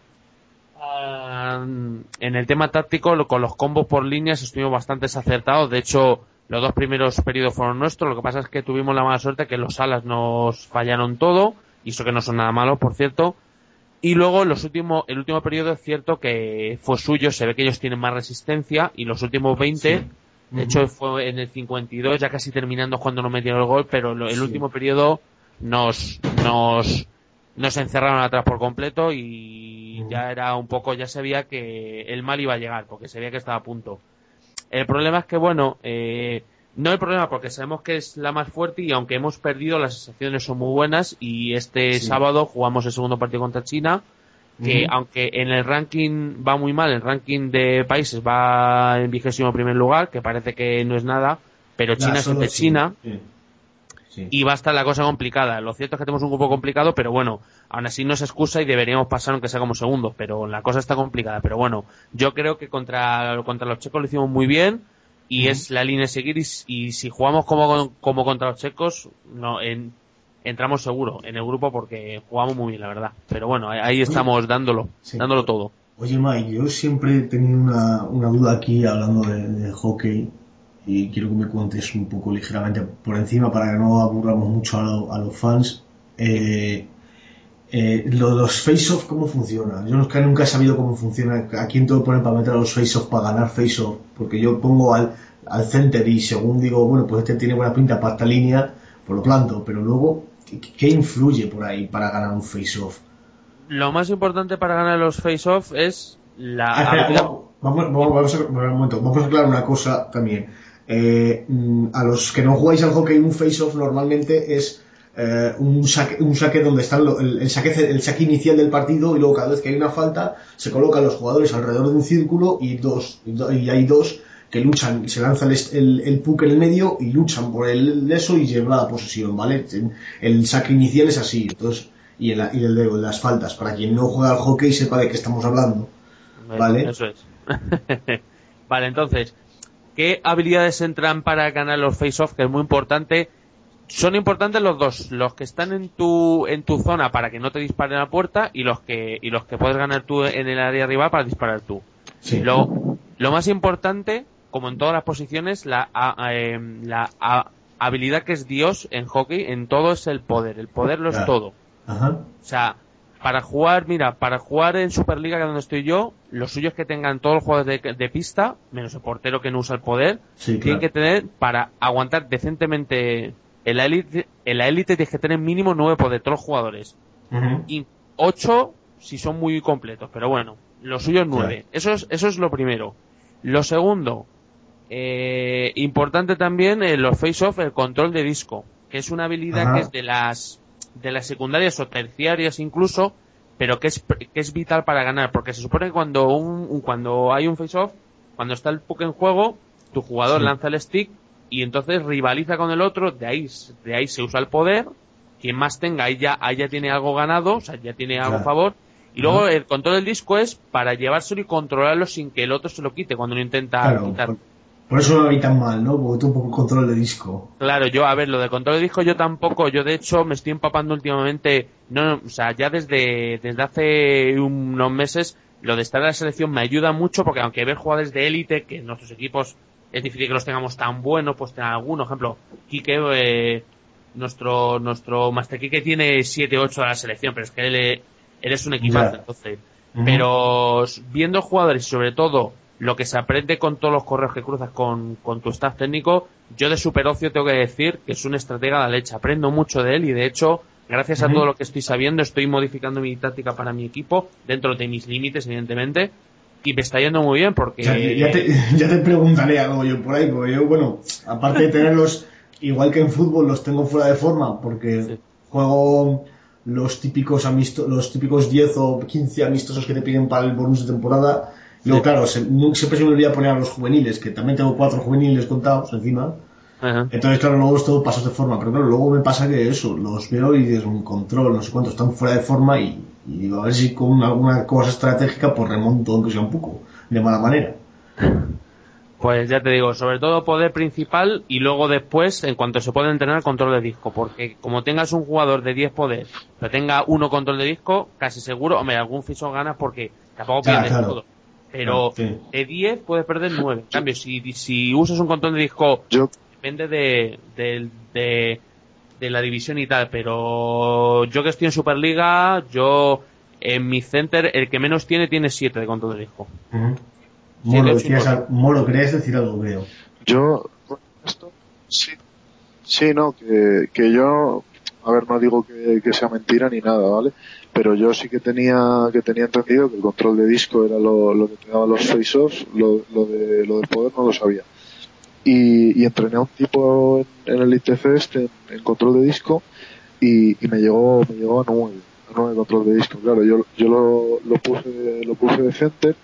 a- en el tema táctico, lo- con los combos por líneas estuvimos bastante acertados. De hecho, los dos primeros periodos fueron nuestros. Lo que pasa es que tuvimos la mala suerte que los alas nos fallaron todo, y eso que no son nada malos, por cierto. Y luego los últimos, el último periodo es cierto que fue suyo, se ve que ellos tienen más resistencia, y los últimos 20, Sí. de hecho fue en el 52, ya casi terminando cuando no metieron el gol, pero el Sí. último periodo nos, nos, nos encerraron atrás por completo y ya era un poco, ya se veía que el mal iba a llegar, porque se veía que estaba a punto. El problema es que, bueno, eh, no el problema porque sabemos que es la más fuerte y aunque hemos perdido, las sensaciones son muy buenas y este Sí. sábado jugamos el segundo partido contra China, que aunque en el ranking va muy mal, el ranking de países va en vigésimo primer lugar, que parece que no es nada, pero China Nah, es sí. China Sí. Sí. y va a estar la cosa complicada. Lo cierto es que tenemos un grupo complicado, pero bueno, aún así no se excusa y deberíamos pasar aunque sea como segundos, pero la cosa está complicada. Pero bueno, yo creo que contra, contra los checos lo hicimos muy bien y es la línea a seguir y, y si jugamos como, como contra los checos, no, en, entramos seguro en el grupo porque jugamos muy bien, la verdad. Pero bueno, ahí- estamos dándolo, Sí. dándolo todo. Oye Mike, yo siempre he tenido una, una duda aquí hablando de, de hockey y quiero que me cuentes un poco ligeramente por encima para que no aburramos mucho a, lo- a los fans. Eh, eh, lo de los face-off, ¿cómo funciona? Yo nunca, nunca he sabido cómo funciona, a quién tengo que poner para meter a los face-off para ganar face-off, porque yo pongo al, al center y según digo, bueno, pues este tiene buena pinta para esta línea, pues lo planto, pero luego, ¿qué, qué influye por ahí para ganar un face-off? Lo más importante para ganar los face-off es la Ah, espera, vamos, vamos, vamos, vamos a, un momento, vamos a aclarar una cosa también. Eh, mm, a los que no jugáis al hockey, un face-off normalmente es eh, un, saque, un saque donde está el, el, saque, el saque inicial del partido y luego cada vez que hay una falta se colocan los jugadores alrededor de un círculo y dos y hay dos que luchan, se lanza el, el, el puck en el medio y luchan por el eso y llevan la posesión, ¿vale? El saque inicial es así, entonces, y el, y el de las faltas, para quien no juega al hockey sepa de qué estamos hablando, ¿vale? Eso es. vale, entonces, ¿qué habilidades entran para ganar los face-off? Que es muy importante. Son importantes los dos, los que están en tu, en tu zona para que no te disparen a la puerta y los que, y los que puedes ganar tú en el área rival para disparar tú. Sí. Lo, lo más importante como en todas las posiciones, la, a, eh, la a, habilidad que es Dios en hockey, en todo es el poder. El poder lo es Claro. todo. Ajá. O sea, para jugar, mira, para jugar en Superliga, que es donde estoy yo, lo suyo es que tengan todos los jugadores de, de pista, menos el portero que no usa el poder, Sí, tienen que tener, para aguantar decentemente en la élite, en la élite tienes que tener mínimo nueve poder, todos los jugadores. Y ocho si son muy completos, pero bueno, lo suyo es nueve. Eso es, eso es lo primero. Lo segundo, eh, importante también en los face-off, el control de disco, que es una habilidad Ajá. que es de las, de las secundarias o terciarias incluso, pero que es, que es vital para ganar, porque se supone que cuando un, un- cuando hay un face-off, cuando está el puck en juego, tu jugador Sí. lanza el stick y entonces rivaliza con el otro, de ahí, de ahí se usa el poder, quien más tenga, ahí ya, ahí ya tiene algo ganado, o sea, ya tiene algo a Claro. favor, y luego Ajá. el control del disco es para llevárselo y controlarlo sin que el otro se lo quite cuando lo intenta Claro, quitar. por, por eso no lo vi tan mal, ¿no? Porque un poco control de disco. Claro, yo, a ver, lo de control de disco yo tampoco, yo de hecho me estoy empapando últimamente, no, o sea, ya desde, desde hace unos meses, lo de estar en la selección me ayuda mucho porque aunque ver jugadores de élite, que en nuestros equipos es difícil que los tengamos tan buenos, pues tener alguno, ejemplo, Quique, eh, nuestro, nuestro Master Quique tiene 7-8 de la selección, pero es que él, eh, él es un equipazo, Ya. entonces. Pero viendo jugadores y sobre todo lo que se aprende con todos los correos que cruzas con, con tu staff técnico, yo de Superocio tengo que decir que es un estratega de la leche. Aprendo mucho de él y de hecho, gracias a todo lo que estoy sabiendo, estoy modificando mi táctica para mi equipo, dentro de mis límites, evidentemente, y me está yendo muy bien porque... Ya, ya te, ya te preguntaré algo yo por ahí, porque yo, bueno, aparte de tenerlos, igual que en fútbol, los tengo fuera de forma, porque Sí. juego los típicos amisto los típicos 10 o 15 amistosos que te piden para el bonus de temporada. Luego, Sí. claro, se- siempre se me olvida poner a los juveniles, que también tengo cuatro juveniles contados encima. Ajá. Entonces, claro, luego es todo pasos de forma, pero claro, luego me pasa que eso, los veo y es un control, no sé cuánto, están fuera de forma y, y digo, a ver si con alguna cosa estratégica pues remonto aunque sea un poco, de mala manera. Pues ya te digo, sobre todo poder principal y luego después, en cuanto se puede entrenar, control de disco. Porque como tengas un jugador de 10 poder, pero tenga uno control de disco, casi seguro, hombre, algún fiso ganas porque tampoco pierdes claro. todo. Pero Sí. de 10 puedes perder 9. En cambio, si, si usas un control de disco, Yo, depende de, de, de, de la división y tal. Pero yo que estoy en Superliga, yo en mi center, el que menos tiene, tiene 7 de control de disco. Ujú. Sí, Molo, al- querías decir algo, creo. yo, esto, sí, sí, no, que, que yo, a ver, no digo que, que sea mentira ni nada, ¿vale? Pero yo sí que tenía, que tenía entendido que el control de disco era lo, lo que te daba los face-offs, lo, lo de, lo del poder no lo sabía. Y, y entrené a un tipo en, en el ITFest en, en control de disco y, y me llegó, me llegó a 9, a 9 control de disco. Claro, yo, yo lo, lo puse, lo puse de center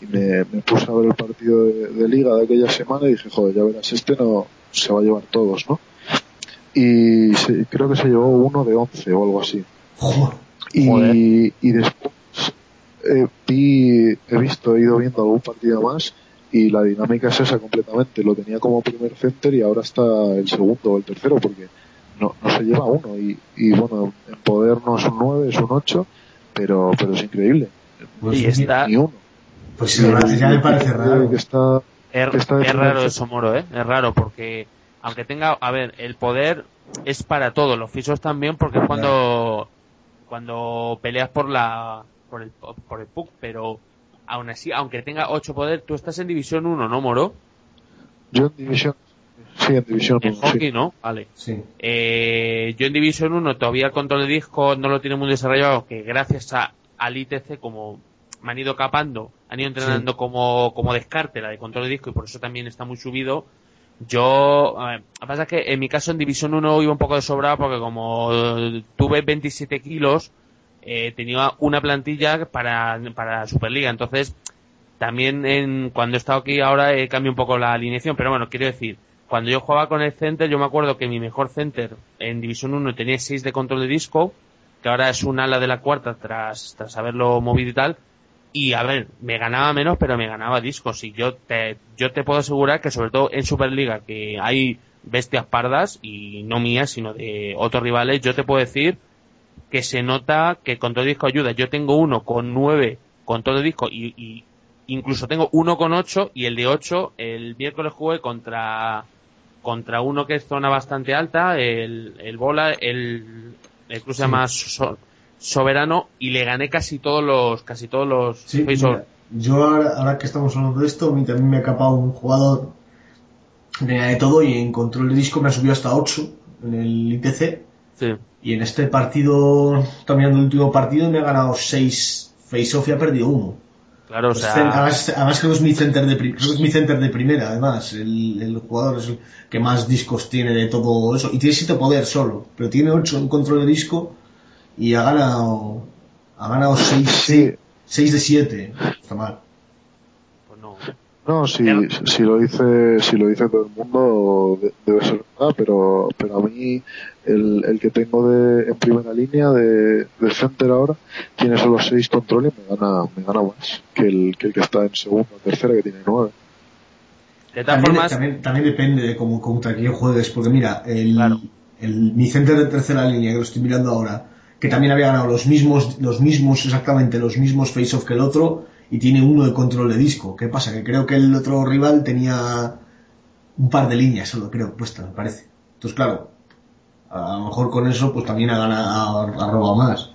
y me, me puse a ver el partido de, de liga de aquella semana y dije, joder, ya verás, este no se va a llevar todos, ¿no? Y se- creo que se llevó uno de 11 o algo así. Joder. Y, y después eh, vi, he visto, he ido viendo algún partido más y la dinámica es esa completamente. Lo tenía como primer center y ahora está el segundo o el tercero porque no, no se lleva uno. Y, y bueno, en poder no es un 9, es un 8, pero, pero es increíble. Pues y está, Ni uno. Pues sí, la verdad, ya me parece raro. Que está, Es, Está es raro eso, Moro, ¿eh? Es raro porque, aunque tenga, a ver, el poder es para todos, los fisos también, porque es cuando, cuando peleas por la, por el, por el puck, pero aún así, aunque tenga 8 poder, tú estás en división 1, ¿no, Moro? yo en división, sí, en división En 1, hockey, sí. ¿no? Vale. Sí. Eh, yo en División 1 todavía el control de disco no lo tiene muy desarrollado, que gracias a, al ITC como me han ido capando, han ido entrenando como, como descarte la de control de disco y por eso también está muy subido. Yo, a ver, lo que pasa es que en mi caso en División 1 iba un poco de sobrado porque como tuve 27 kilos, eh, tenía una plantilla para, para Superliga. Entonces, también en, cuando he estado aquí ahora he cambiado un poco la alineación. Pero bueno, quiero decir, cuando yo jugaba con el center, yo me acuerdo que mi mejor center en División 1 tenía 6 de control de disco, que ahora es un ala de la cuarta tras, tras haberlo movido y tal. Y a ver, me ganaba menos, pero me ganaba discos. Y yo te, yo te puedo asegurar que sobre todo en Superliga, que hay bestias pardas, y no mías, sino de otros rivales, yo te puedo decir que se nota que con todo disco ayuda. Yo tengo uno con nueve con todo disco y, y incluso tengo uno con ocho y el de ocho el miércoles jugué contra contra uno que es zona bastante alta, el, el bola, el, el club se llama So- Soberano y le gané casi todos los casi todos los Sí, mira, yo ahora, ahora que estamos hablando de esto, también me ha capado un jugador tenía de todo y en control de disco me ha subido hasta 8 en el ITC Sí. Y en este partido, también el último partido, me ha ganado 6 face-off y ha perdido uno. Claro, o Pues sea, además, además creo que es mi center de, creo que es mi center de primera, además. El, el jugador es el que más discos tiene de todo eso. Y tiene 7 poder solo, pero tiene 8 en control de disco y ha ganado ha ganado 6 Sí. de 7. Está mal. pues no. No, si, si lo dice, si lo dice todo el mundo de- debe ser verdad, pero, pero a mí el, el que tengo de, en primera línea de, de center ahora tiene solo seis controles y me gana, me gana más que el, que el que está en segunda o tercera que tiene nueve. De todas También, formas, también, también depende de cómo contra quién juegues, porque mira, el, Claro. el, mi center de tercera línea, que lo estoy mirando ahora, que también había ganado los mismos, los mismos, exactamente los mismos face-off que el otro, y tiene uno de control de disco. ¿Qué pasa? Que creo que el otro rival tenía un par de líneas solo, creo, puesta, me parece. Entonces, claro, a lo mejor con eso, pues también ha ganado, ha, robado más.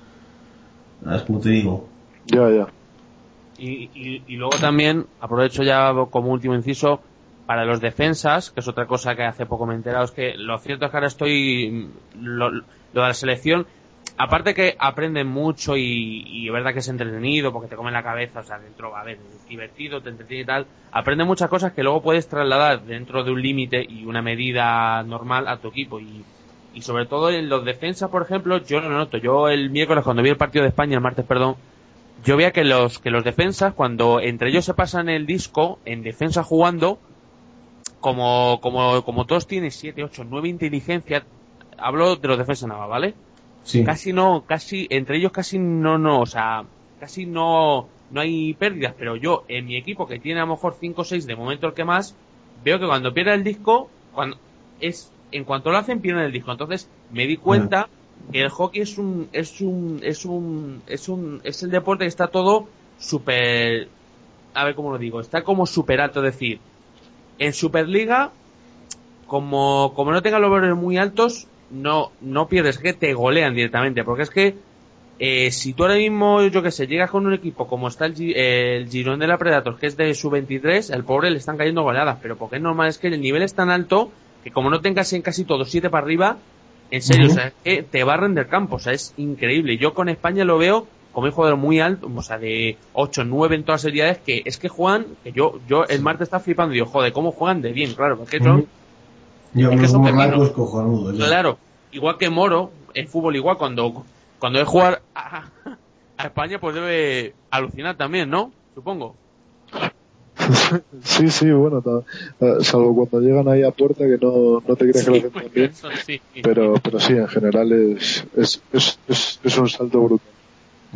¿Sabes cómo te digo? Ya, ya. Y, y, y luego también, aprovecho ya como último inciso, para los defensas, que es otra cosa que hace poco me he enterado, es que lo cierto es que ahora estoy, lo, lo de la selección, aparte que aprenden mucho y, y es verdad que es entretenido porque te come la cabeza, o sea, dentro, a ver, es divertido, te entretiene y tal, aprende muchas cosas que luego puedes trasladar dentro de un límite y una medida normal a tu equipo. Y, y sobre todo en los defensas, por ejemplo, yo lo noto, yo el miércoles cuando vi el partido de España, el martes, perdón, yo veía que los que los defensas cuando entre ellos se pasan el disco en defensa jugando como como como todos tienen 7, 8, 9 inteligencia hablo de los defensas nada ¿vale? Sí. Casi no, casi entre ellos casi no no, o sea, casi no no hay pérdidas, pero yo en mi equipo que tiene a lo mejor 5 o 6 de momento el que más veo que cuando pierde el disco cuando es en cuanto lo hacen pierden el disco. Entonces, me di cuenta que el hockey es un es un es un es un es el deporte que está todo súper a ver cómo lo digo, está como súper alto, es decir, en Superliga como como no tenga los valores muy altos, no no pierdes, es que te golean directamente, porque es que eh, si tú ahora mismo, yo que sé, llegas con un equipo como está el, el Girón de la Predators, que es de su 23, el pobre le están cayendo goleadas, pero porque es normal, es que el nivel es tan alto que como no tengas en casi todos siete para arriba, en serio, o sea, es que te barren del campo, o sea, es increíble. Yo con España lo veo como un jugador muy alto, o sea, de 8, 9 en todas las seriedades, que es que juegan, que yo, yo el martes estaba flipando y digo, joder, ¿cómo juegan de bien? Claro, porque son. Yo Es que son cojonudos. Claro, igual que Moro, en fútbol igual, cuando, cuando debe jugar a, a España, pues debe alucinar también, ¿no? Supongo. Sí, sí, bueno, salvo cuando llegan ahí a puerta que no, no te crees que lo hacen tan bien. Sí. Pero, pero sí, en general es, es, es, es, es un salto brutal.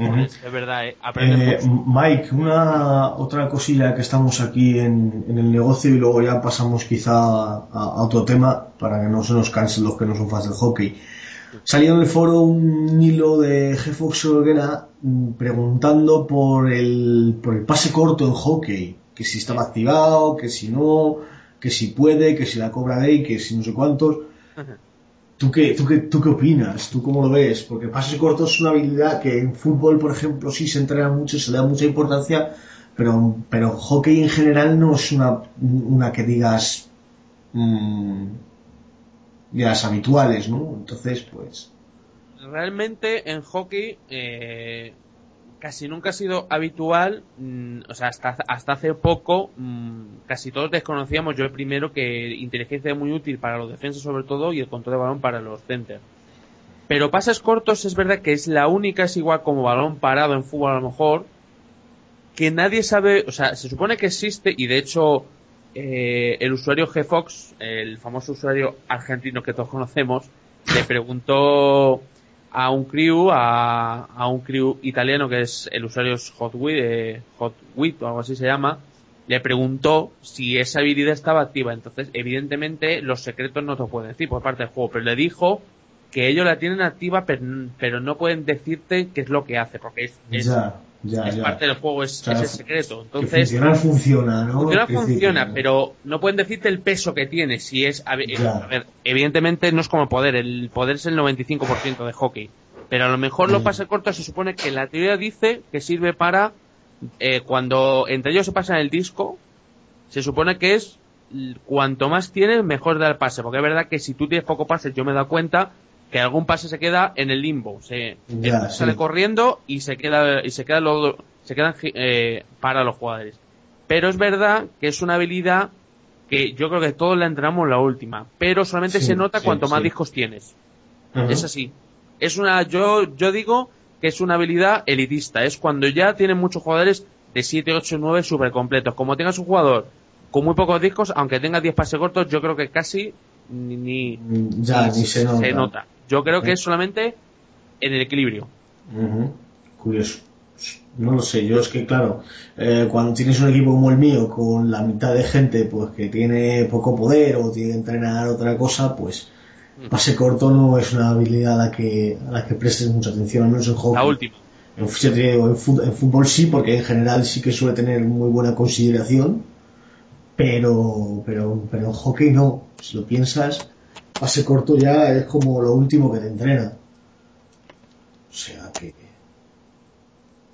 Ujú. Es, verdad, eh, Eh. Mike, una otra cosilla que estamos aquí en, en el negocio y luego ya pasamos quizá a, a otro tema para que no se nos cansen los que no son fans del hockey. Salió en el foro un hilo de Jefox Olguera mm, preguntando por el, por el pase corto en hockey, que si estaba activado, que si no, que si puede, que si la cobra Day, que si no sé cuántos. ¿Tú qué, tú, qué, ¿Tú qué opinas? ¿Tú cómo lo ves? Porque el pase corto es una habilidad que en fútbol, por ejemplo, sí se entrena mucho, se le da mucha importancia, pero, pero hockey en general no es una, una que digas mm, de las habituales, ¿no? Entonces, pues... Realmente en hockey, eh, casi nunca ha sido habitual, mm, o sea, hasta, hasta hace poco, mm, casi todos desconocíamos, yo el primero, que inteligencia es muy útil para los defensas sobre todo y el control de balón para los centers. Pero pases cortos es verdad que es la única, es igual como balón parado en fútbol a lo mejor, que nadie sabe, o sea, se supone que existe y de hecho eh, el usuario GFox, el famoso usuario argentino que todos conocemos, le preguntó a un crew, a, un crew italiano que es el usuario es Hotwit, eh, Hotwit o algo así se llama, le preguntó si esa habilidad estaba activa. Entonces, evidentemente, los secretos no te pueden decir por parte del juego, pero le dijo que ellos la tienen activa, pero, pero no pueden decirte qué es lo que hace, porque es, es, Ya, es ya. parte del juego, es, O sea, es el secreto. Entonces, funcionar funciona, ¿no? Funciona, decir, pero no pueden decirte el peso que tiene. Si es, a ver, Ya. a ver, evidentemente no es como poder. El poder es el 95% de hockey. Pero a lo mejor Mm. los pases cortos se supone que la teoría dice que sirve para eh, cuando entre ellos se pasan el disco, se supone que es cuanto más tienes, mejor da el pase. Porque es verdad que si tú tienes poco pase, yo me he dado cuenta que algún pase se queda en el limbo. Se Ya, él sale sí. corriendo y se queda y se queda luego- se quedan eh, para los jugadores. Pero es verdad que es una habilidad que yo creo que todos la entrenamos la última, pero solamente Sí, se nota sí, cuanto más discos tienes. Es así. Es una yo yo digo que es una habilidad elitista, es cuando ya tienen muchos jugadores de 7, 8, 9 super completos. Como tengas un jugador con muy pocos discos, aunque tenga 10 pases cortos, yo creo que casi ni, ni- Ya, ni se nota. Yo creo que es solamente en el equilibrio. Ujú. Curioso. No lo sé, yo es que claro, eh, cuando tienes un equipo como el mío, con la mitad de gente pues que tiene poco poder o tiene que entrenar otra cosa, pues pase corto no es una habilidad a la que, a la que prestes mucha atención, al menos en hockey. La última. En, en fútbol sí, porque en general sí que suele tener muy buena consideración, pero, pero, pero en hockey no. Si lo piensas, pase corto ya es como lo último que te entrena. O sea que.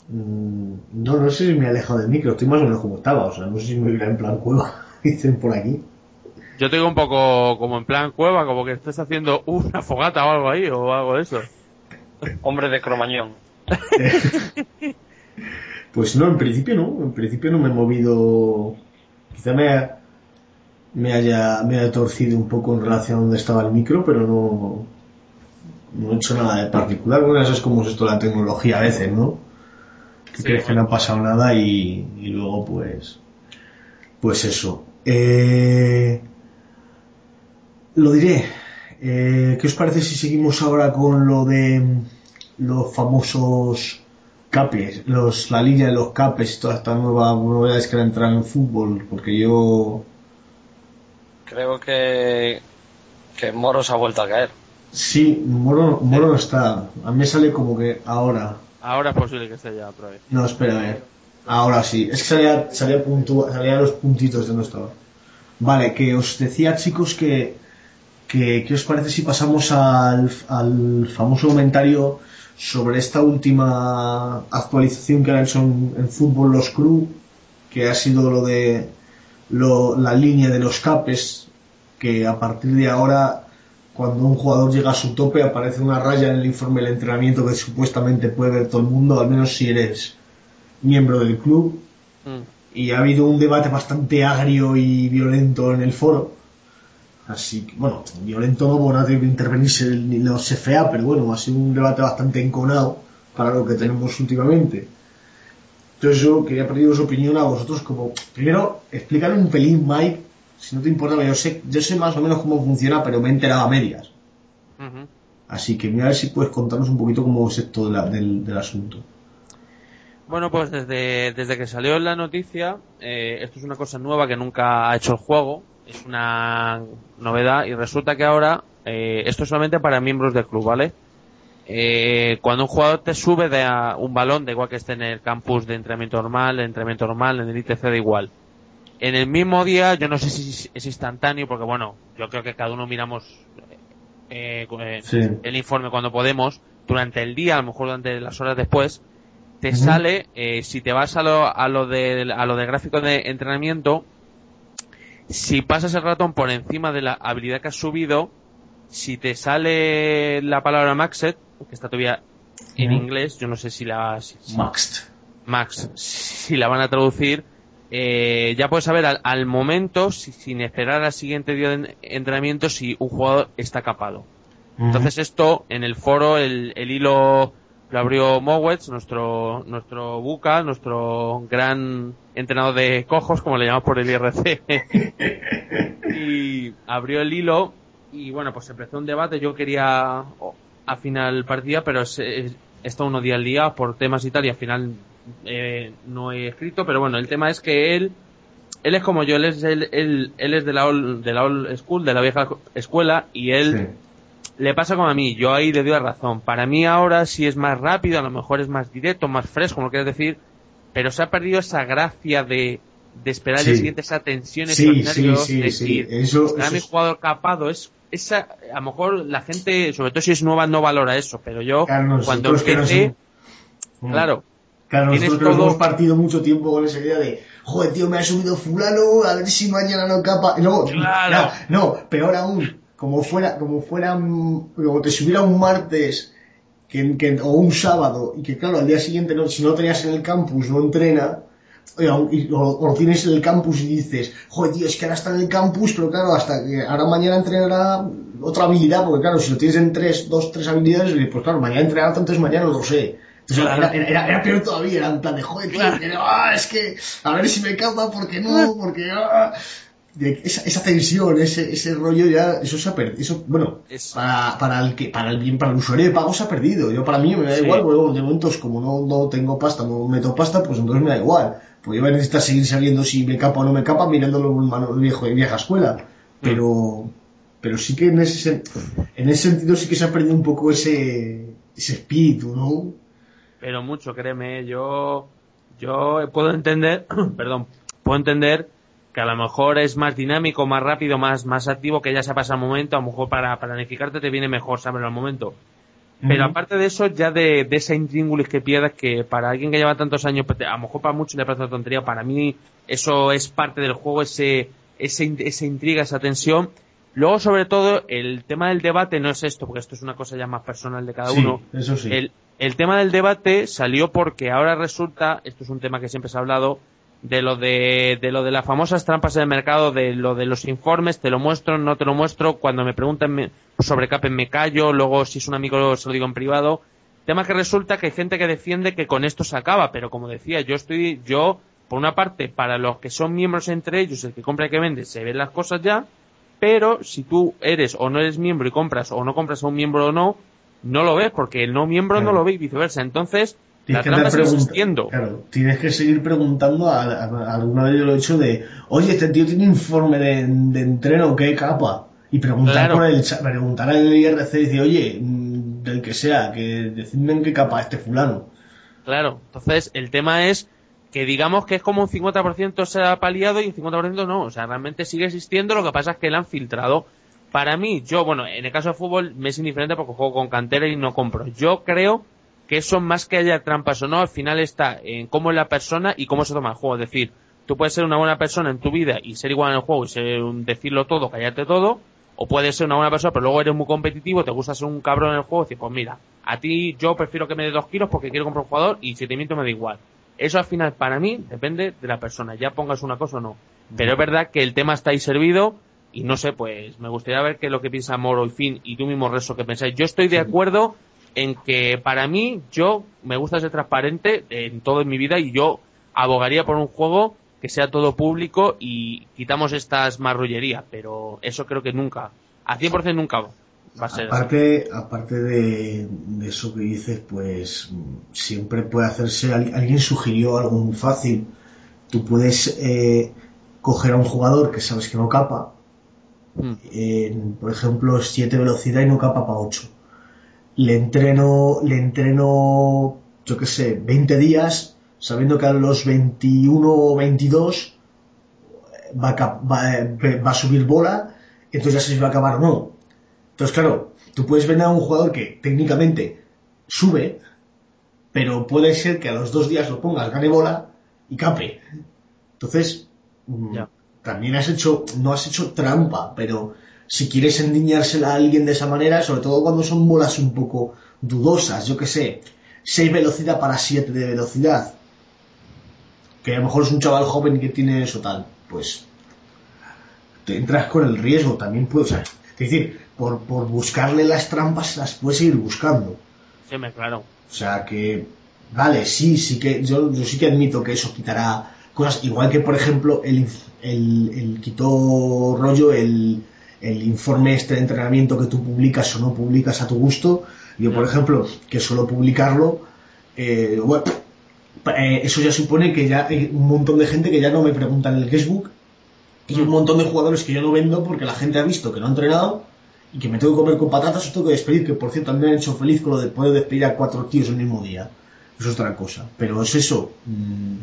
mm, No, no sé si me he alejado del micro, estoy más o menos como estaba, o sea, no sé si me irá en plan cueva, dicen por aquí. Yo te digo un poco como en plan cueva, como que estés haciendo una fogata o algo ahí, o algo de eso. Hombre de cromañón. Pues no, en principio no, en principio no me he movido. Quizá me, ha- me haya, me haya torcido un poco en relación a donde estaba el micro, pero no, no he hecho nada de particular. Bueno, eso es como es esto la tecnología a veces, ¿no? Que Sí, crees que no ha pasado nada y, y luego pues, pues eso. Eh, lo diré. Eh, ¿Qué os parece si seguimos ahora con lo de los famosos capes, los, la línea de los capes, todas estas nuevas novedades que han entrado en fútbol? Porque yo Creo que, que Moros ha vuelto a caer. sí, Moro, Moro no está. A mí sale como que ahora. Ahora es posible que esté ya otra vez. No, espera, a ver. Ahora sí. Es que salía, salía, puntu- salía los puntitos de no estaba. Vale, que os decía chicos que, que ¿qué os parece si pasamos al, al famoso comentario sobre esta última actualización que han hecho en, en fútbol los crew, que ha sido lo de lo- la línea de los capes, que a partir de ahora cuando un jugador llega a su tope aparece una raya en el informe del entrenamiento que supuestamente puede ver todo el mundo, al menos si eres miembro del club. Mm. Y ha habido un debate bastante agrio y violento en el foro. Así que, bueno, violento no, porque no ha tenido que intervenirse los FA, pero bueno, ha sido un debate bastante enconado para lo que tenemos últimamente. Entonces yo quería pediros opinión a vosotros como, primero, explicar un pelín, Mike, si no te importa, yo sé, yo sé más o menos cómo funciona, pero me he enterado a medias. Así que mira a ver si puedes contarnos un poquito cómo es esto de la- del, del asunto. Bueno, pues desde, desde que salió la noticia, eh, esto es una cosa nueva que nunca ha hecho el juego, es una novedad y resulta que ahora eh, esto es solamente para miembros del club, ¿vale? Eh, cuando un jugador te sube de a un balón, da igual que esté en el campus de entrenamiento normal, de entrenamiento normal, en el ITC da igual. En el mismo día, yo no sé si es instantáneo, porque bueno, yo creo que cada uno miramos eh, eh, Sí. el informe cuando podemos, durante el día, a lo mejor durante las horas después, te sale, eh, si te vas a lo, a lo de, a lo de gráfico de entrenamiento, si pasas el ratón por encima de la habilidad que has subido, si te sale la palabra Maxet, que está todavía en inglés, yo no sé si la si- si- Max. Max, si la van a traducir, eh, ya puedes saber al, al momento, si- sin esperar al siguiente día de en- entrenamiento, si un jugador está capado. Entonces esto, en el foro, el, el hilo lo abrió Mowetz, nuestro, nuestro buca, nuestro gran entrenador de cojos, como le llamamos por el IRC. y abrió el hilo y bueno, pues empezó un debate. Yo quería o, a final partida, pero se- he estado unos días liados por temas y tal y al final eh, no he escrito. Pero bueno, el tema es que él, él es como yo, él es, él, él, él es de la old, de la old school, de la vieja escuela y él le pasa como a mí, yo ahí le doy la razón. Para mí ahora sí es más rápido, a lo mejor es más directo, más fresco, como quieras decir, pero se ha perdido esa gracia de, de esperar Sí. el siguiente, esa tensión Sí, sí, sí, de sí. decir, Eso- "Está eso mi es- jugador capado, es esa, a lo mejor la gente, sobre todo si es nueva, no valora eso, pero yo Claro, cuando empecé, Mm. claro, Claro, nosotros todo- hemos partido mucho tiempo con esa idea de, joder, tío, me ha subido fulano, a ver si mañana no capa. Y luego, Claro. no, no, peor aún, como fuera, como fuera, como te subiera un martes que, que- o un sábado y que claro, al día siguiente no, si no tenías en el campus, no entrena, o, lo tienes en el campus y dices, joder, tío, es que ahora está en el campus, pero claro, hasta que ahora mañana entrenará otra habilidad, porque claro, si lo tienes en tres, dos, tres habilidades, pues claro, mañana entrenará, entonces mañana no lo sé. Entonces era, era, era- peor todavía, era en plan de, joder, tío, que, ah, es que, a ver si me capa, porque no, porque, ah. Esa, esa tensión, ese, ese rollo ya, eso se ha perdido, eso, bueno, Es- para, para el que, para el bien, para el usuario de pago se ha perdido. Yo para mí me da Sí. igual, porque de momentos como no, no tengo pasta, no meto pasta, pues entonces me da igual. Pues yo voy a necesitar seguir sabiendo si me capa o no me capa, mirándolo en mano viejo vieja escuela. Pero, pero sí que en ese, en ese sentido sí que se ha perdido un poco ese, ese espíritu, ¿no? Pero mucho, créeme, yo, yo puedo entender, perdón, puedo entender que a lo mejor es más dinámico, más rápido, más, más activo, que ya se pasa el momento, a lo mejor para planificarte te viene mejor saberlo al momento. Pero aparte de eso, ya de, de esa intríngulis que pierdas, que para alguien que lleva tantos años, pues, a lo mejor para muchos le parece una tontería, para mí eso es parte del juego, ese, ese, esa intriga, esa tensión. Luego, sobre todo, el tema del debate no es esto, porque esto es una cosa ya más personal de cada Sí, uno. eso sí. El, el tema del debate salió porque ahora resulta, esto es un tema que siempre se ha hablado, de lo de, de lo de las famosas trampas en el mercado, de lo de los informes, te lo muestro, no te lo muestro, cuando me preguntan sobre Capen me callo, luego si es un amigo se lo digo en privado. Tema que resulta que hay gente que defiende que con esto se acaba, pero como decía, yo estoy, yo, por una parte, para los que son miembros entre ellos, el que compra y que vende, se ven las cosas ya, pero si tú eres o no eres miembro y compras o no compras a un miembro o no, no lo ves porque el no miembro no lo ve y viceversa. Entonces, la Tienes que existiendo. Claro, tienes que seguir preguntando, a, a- alguna vez yo lo he hecho de, oye, este tío tiene informe de, de entreno, ¿qué capa? Y preguntar Claro. por el preguntar al IRC y decir, oye, mm, del que sea, que decidme en qué capa este fulano. Claro, entonces el tema es que digamos que es como un 50% se ha paliado y un 50% no. O sea, realmente sigue existiendo, lo que pasa es que la han filtrado. Para mí, yo, bueno, en el caso de fútbol me es indiferente porque juego con cantera y no compro. Yo creo que eso más que haya trampas o no, al final está en cómo es la persona y cómo se toma el juego. Es decir, tú puedes ser una buena persona en tu vida y ser igual en el juego y ser decirlo todo, callarte todo, o puedes ser una buena persona pero luego eres muy competitivo, te gusta ser un cabrón en el juego y decir, pues mira, a ti yo prefiero que me dé dos kilos porque quiero comprar un jugador y si te miento me da igual. Eso al final para mí depende de la persona, ya pongas una cosa o no. Pero es verdad que el tema está ahí servido y no sé, pues me gustaría ver qué es lo que piensa Moro y Fin y tú mismo Reso que pensáis. Yo estoy de acuerdo en que para mí yo me gusta ser transparente en todo en mi vida y yo abogaría por un juego que sea todo público y quitamos estas marrullerías, pero eso creo que nunca, a 100% nunca va a ser. así. Aparte, aparte de, de eso que dices, pues siempre puede hacerse, al- alguien sugirió algo muy fácil. Tú puedes eh, coger a un jugador que sabes que no capa, Mm. en, por ejemplo, 7 velocidad y no capa para 8. Le entreno, le entreno, yo qué sé, 20 días, sabiendo que a los 21 o 22 va a, va, eh, va a subir bola, entonces ya sé si va a acabar o no. Entonces, claro, tú puedes vender a un jugador que técnicamente sube, pero puede ser que a los dos días lo pongas, gane bola y cape. Entonces, mm. También has hecho, no has hecho trampa, pero si quieres endiñársela a alguien de esa manera, sobre todo cuando son bolas un poco, dudosas, yo que sé, 6 velocidad para 7 de velocidad, que a lo mejor es un chaval joven que tiene eso tal, pues te entras con el riesgo, también puedes, o sea, es decir, por, por buscarle las trampas las puedes seguir buscando. Sí, me claro. O sea que, vale, sí, sí que, yo, yo sí que admito que eso quitará cosas, igual que por ejemplo el, el, el quitó rollo el, el informe este de entrenamiento que tú publicas o no publicas a tu gusto. Yo, por ejemplo, que suelo publicarlo, eh, bueno, eh, eso ya supone que ya hay un montón de gente que ya no me pregunta en el Facebook y un montón de jugadores que yo no vendo porque la gente ha visto que no ha entrenado y que me tengo que comer con patatas o tengo que despedir, que por cierto a mí me han hecho feliz con lo de poder despedir a cuatro tíos el mismo día. Eso es otra cosa. Pero es eso. mm,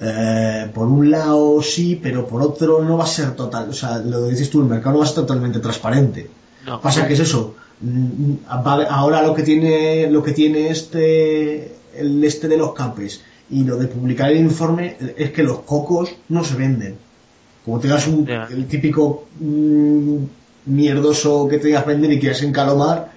eh, por un lado sí, pero por otro no va a ser total. O sea, lo que dices tú, el mercado no va a ser totalmente transparente. No. Pasa que es eso. mm, va- Ahora lo que tiene, lo que tiene este, el este de los capes y lo de publicar el informe es que los cocos no se venden. Como tengas un, el típico mm, mierdoso que te digas vender y quieras encalomar,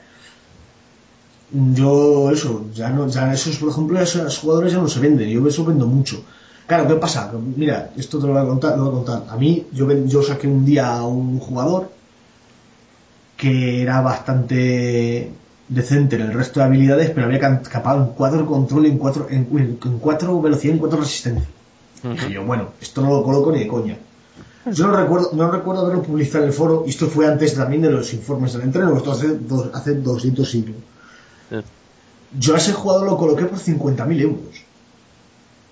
yo eso, ya no, ya esos, por ejemplo, esos jugadores ya no se venden, yo eso vendo mucho. Claro, ¿qué pasa? Mira, esto te lo voy a contar, lo voy a contar. A mí, yo, yo saqué un día a un jugador que era bastante decente en el resto de habilidades, pero había capado en cuatro control, en cuatro, en, en cuatro velocidad y en cuatro resistencia. Dije yo, bueno, esto no lo coloco ni de coña. Yo no recuerdo, no recuerdo haberlo publicado en el foro, y esto fue antes también de los informes del entreno, esto hace, dos, hace 200 siglos. Sí. Yo a ese jugador lo coloqué por 50.000 euros.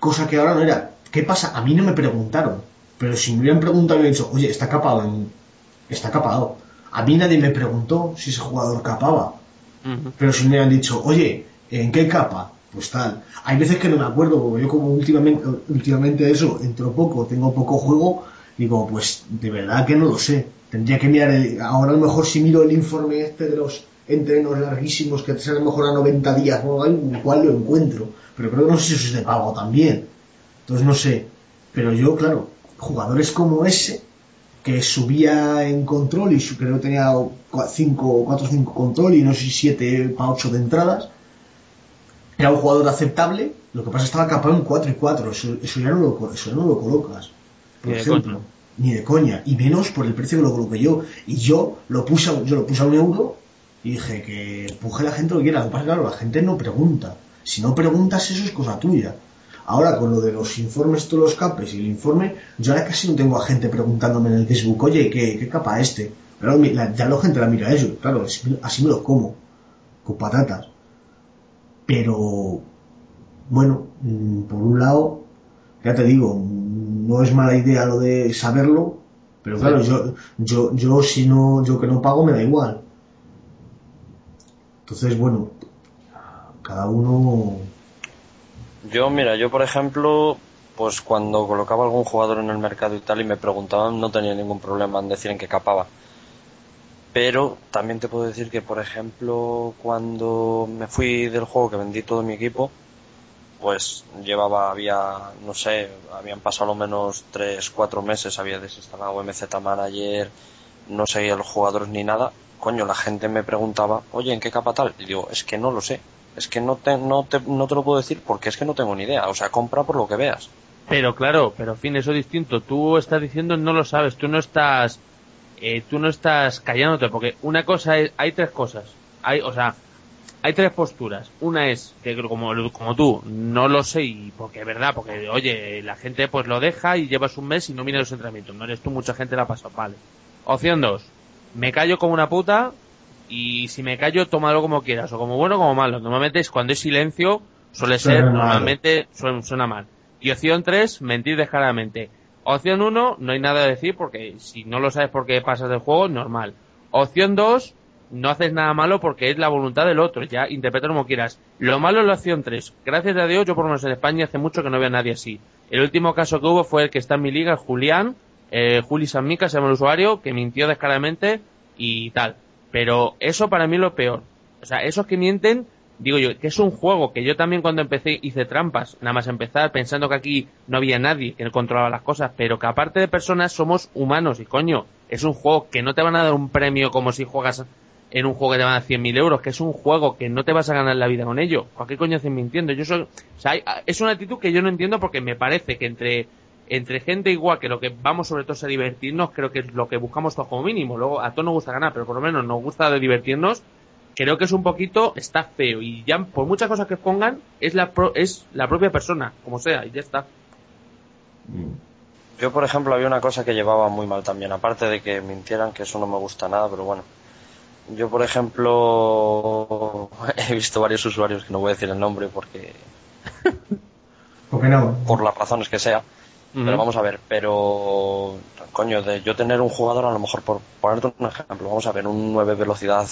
Cosa que ahora no era. ¿Qué pasa? A mí no me preguntaron. Pero si me hubieran preguntado, me hubieran dicho, oye, está capado. en- Está capado. A mí nadie me preguntó si ese jugador capaba. Pero si me han dicho, oye, ¿en qué capa? Pues tal. Hay veces que no me acuerdo, porque yo como últimamente, últimamente eso, entro poco, tengo poco juego, digo, pues de verdad que no lo sé. Tendría que mirar, el- ahora a lo mejor si miro el informe este de los entrenos larguísimos que te salen mejor a 90 días o algo, igual lo encuentro. Pero creo que no sé si eso es de pago también. Entonces no sé. Pero yo, claro, jugadores como ese, que subía en control y creo que tenía 5, 4 o 5 control y no sé si 7 para 8 de entradas. Era un jugador aceptable, lo que pasa es que estaba capado en 4 y 4, eso, eso ya no lo, eso ya no lo colocas. Por Ni de ejemplo, coña. ni de coña, y menos por el precio que lo coloqué yo. Y yo lo puse, a- yo lo puse a un euro y dije que empuje la gente lo que quiera. Lo que pasa es que, claro, la gente no pregunta. Si no preguntas, eso es cosa tuya. Ahora, con lo de los informes, todos los capes y el informe, yo ahora casi no tengo a gente preguntándome en el Facebook, oye, ¿qué, qué capa este? Pero la- ya la gente la mira ellos, claro, así, me los como, con patatas. Pero, bueno, mm, por un lado, ya te digo, mm, no es mala idea lo de saberlo, pero claro, yo, yo, yo si no, yo que no pago me da igual. Entonces, bueno, cada uno Yo, mira, yo por ejemplo, pues cuando colocaba algún jugador en el mercado y tal y me preguntaban, no tenía ningún problema en decir en qué capaba. Pero también te puedo decir que, por ejemplo, cuando me fui del juego que vendí todo mi equipo, pues llevaba, había, no sé, habían pasado al menos 3, 4 meses, había desinstalado MZ Manager, no seguía los jugadores ni nada. Coño, la gente me preguntaba, oye, ¿en qué capa tal? Y digo, es que no lo sé. Es que no te, no te, no te lo puedo decir porque es que no tengo ni idea. O sea, compra por lo que veas. Pero claro, pero fin, eso es distinto. Tú estás diciendo no lo sabes, tú no estás, eh, tú no estás callándote, porque una cosa es, hay tres cosas, hay, o sea, hay tres posturas. Una es que como, como tú, no lo sé y porque es verdad, porque oye, la gente pues lo deja y llevas un mes y no mira los entrenamientos. No eres tú, mucha gente la ha pasado, vale. Opción dos, me callo como una puta y si me callo, tómalo como quieras, o como bueno o como malo. Normalmente es cuando hay silencio, suele Suena ser, mal. normalmente suena, suena mal. Y opción 3, mentir descaradamente. Opción 1, no hay nada a decir porque si no lo sabes por qué pasas del juego, normal. Opción 2, no haces nada malo porque es la voluntad del otro, ya interpreta como quieras. Lo malo es la opción 3. Gracias a Dios, yo por lo menos en España hace mucho que no veo a nadie así. El último caso que hubo fue el que está en mi liga, Julián, eh, Juli Sanmica se llama el usuario, que mintió descaradamente y tal. Pero eso para mí es lo peor. O sea, esos que mienten, digo yo, que es un juego que yo también cuando empecé hice trampas, nada más empezar pensando que aquí no había nadie que controlaba las cosas, pero que aparte de personas somos humanos y coño, es un juego que no te van a dar un premio como si juegas en un juego que te van a dar 100.000 euros, que es un juego que no te vas a ganar la vida con ello. ¿A qué coño hacen mintiendo? Yo soy, o sea, es una actitud que yo no entiendo porque me parece que entre entre gente igual que lo que vamos sobre todo es a divertirnos, creo que es lo que buscamos todos como mínimo. Luego a todos nos gusta ganar, pero por lo menos nos gusta de divertirnos. Creo que es un poquito, está feo y ya por muchas cosas que pongan es la pro- es la propia persona, como sea, y ya está. Yo, por ejemplo, había una cosa que llevaba muy mal también, aparte de que mintieran, que eso no me gusta nada, pero bueno. Yo, por ejemplo, he visto varios usuarios que no voy a decir el nombre porque ¿Por qué no? por las razones que sea. Pero vamos a ver, pero coño, de yo tener un jugador, a lo mejor por ponerte un ejemplo, vamos a ver, un 9 velocidad,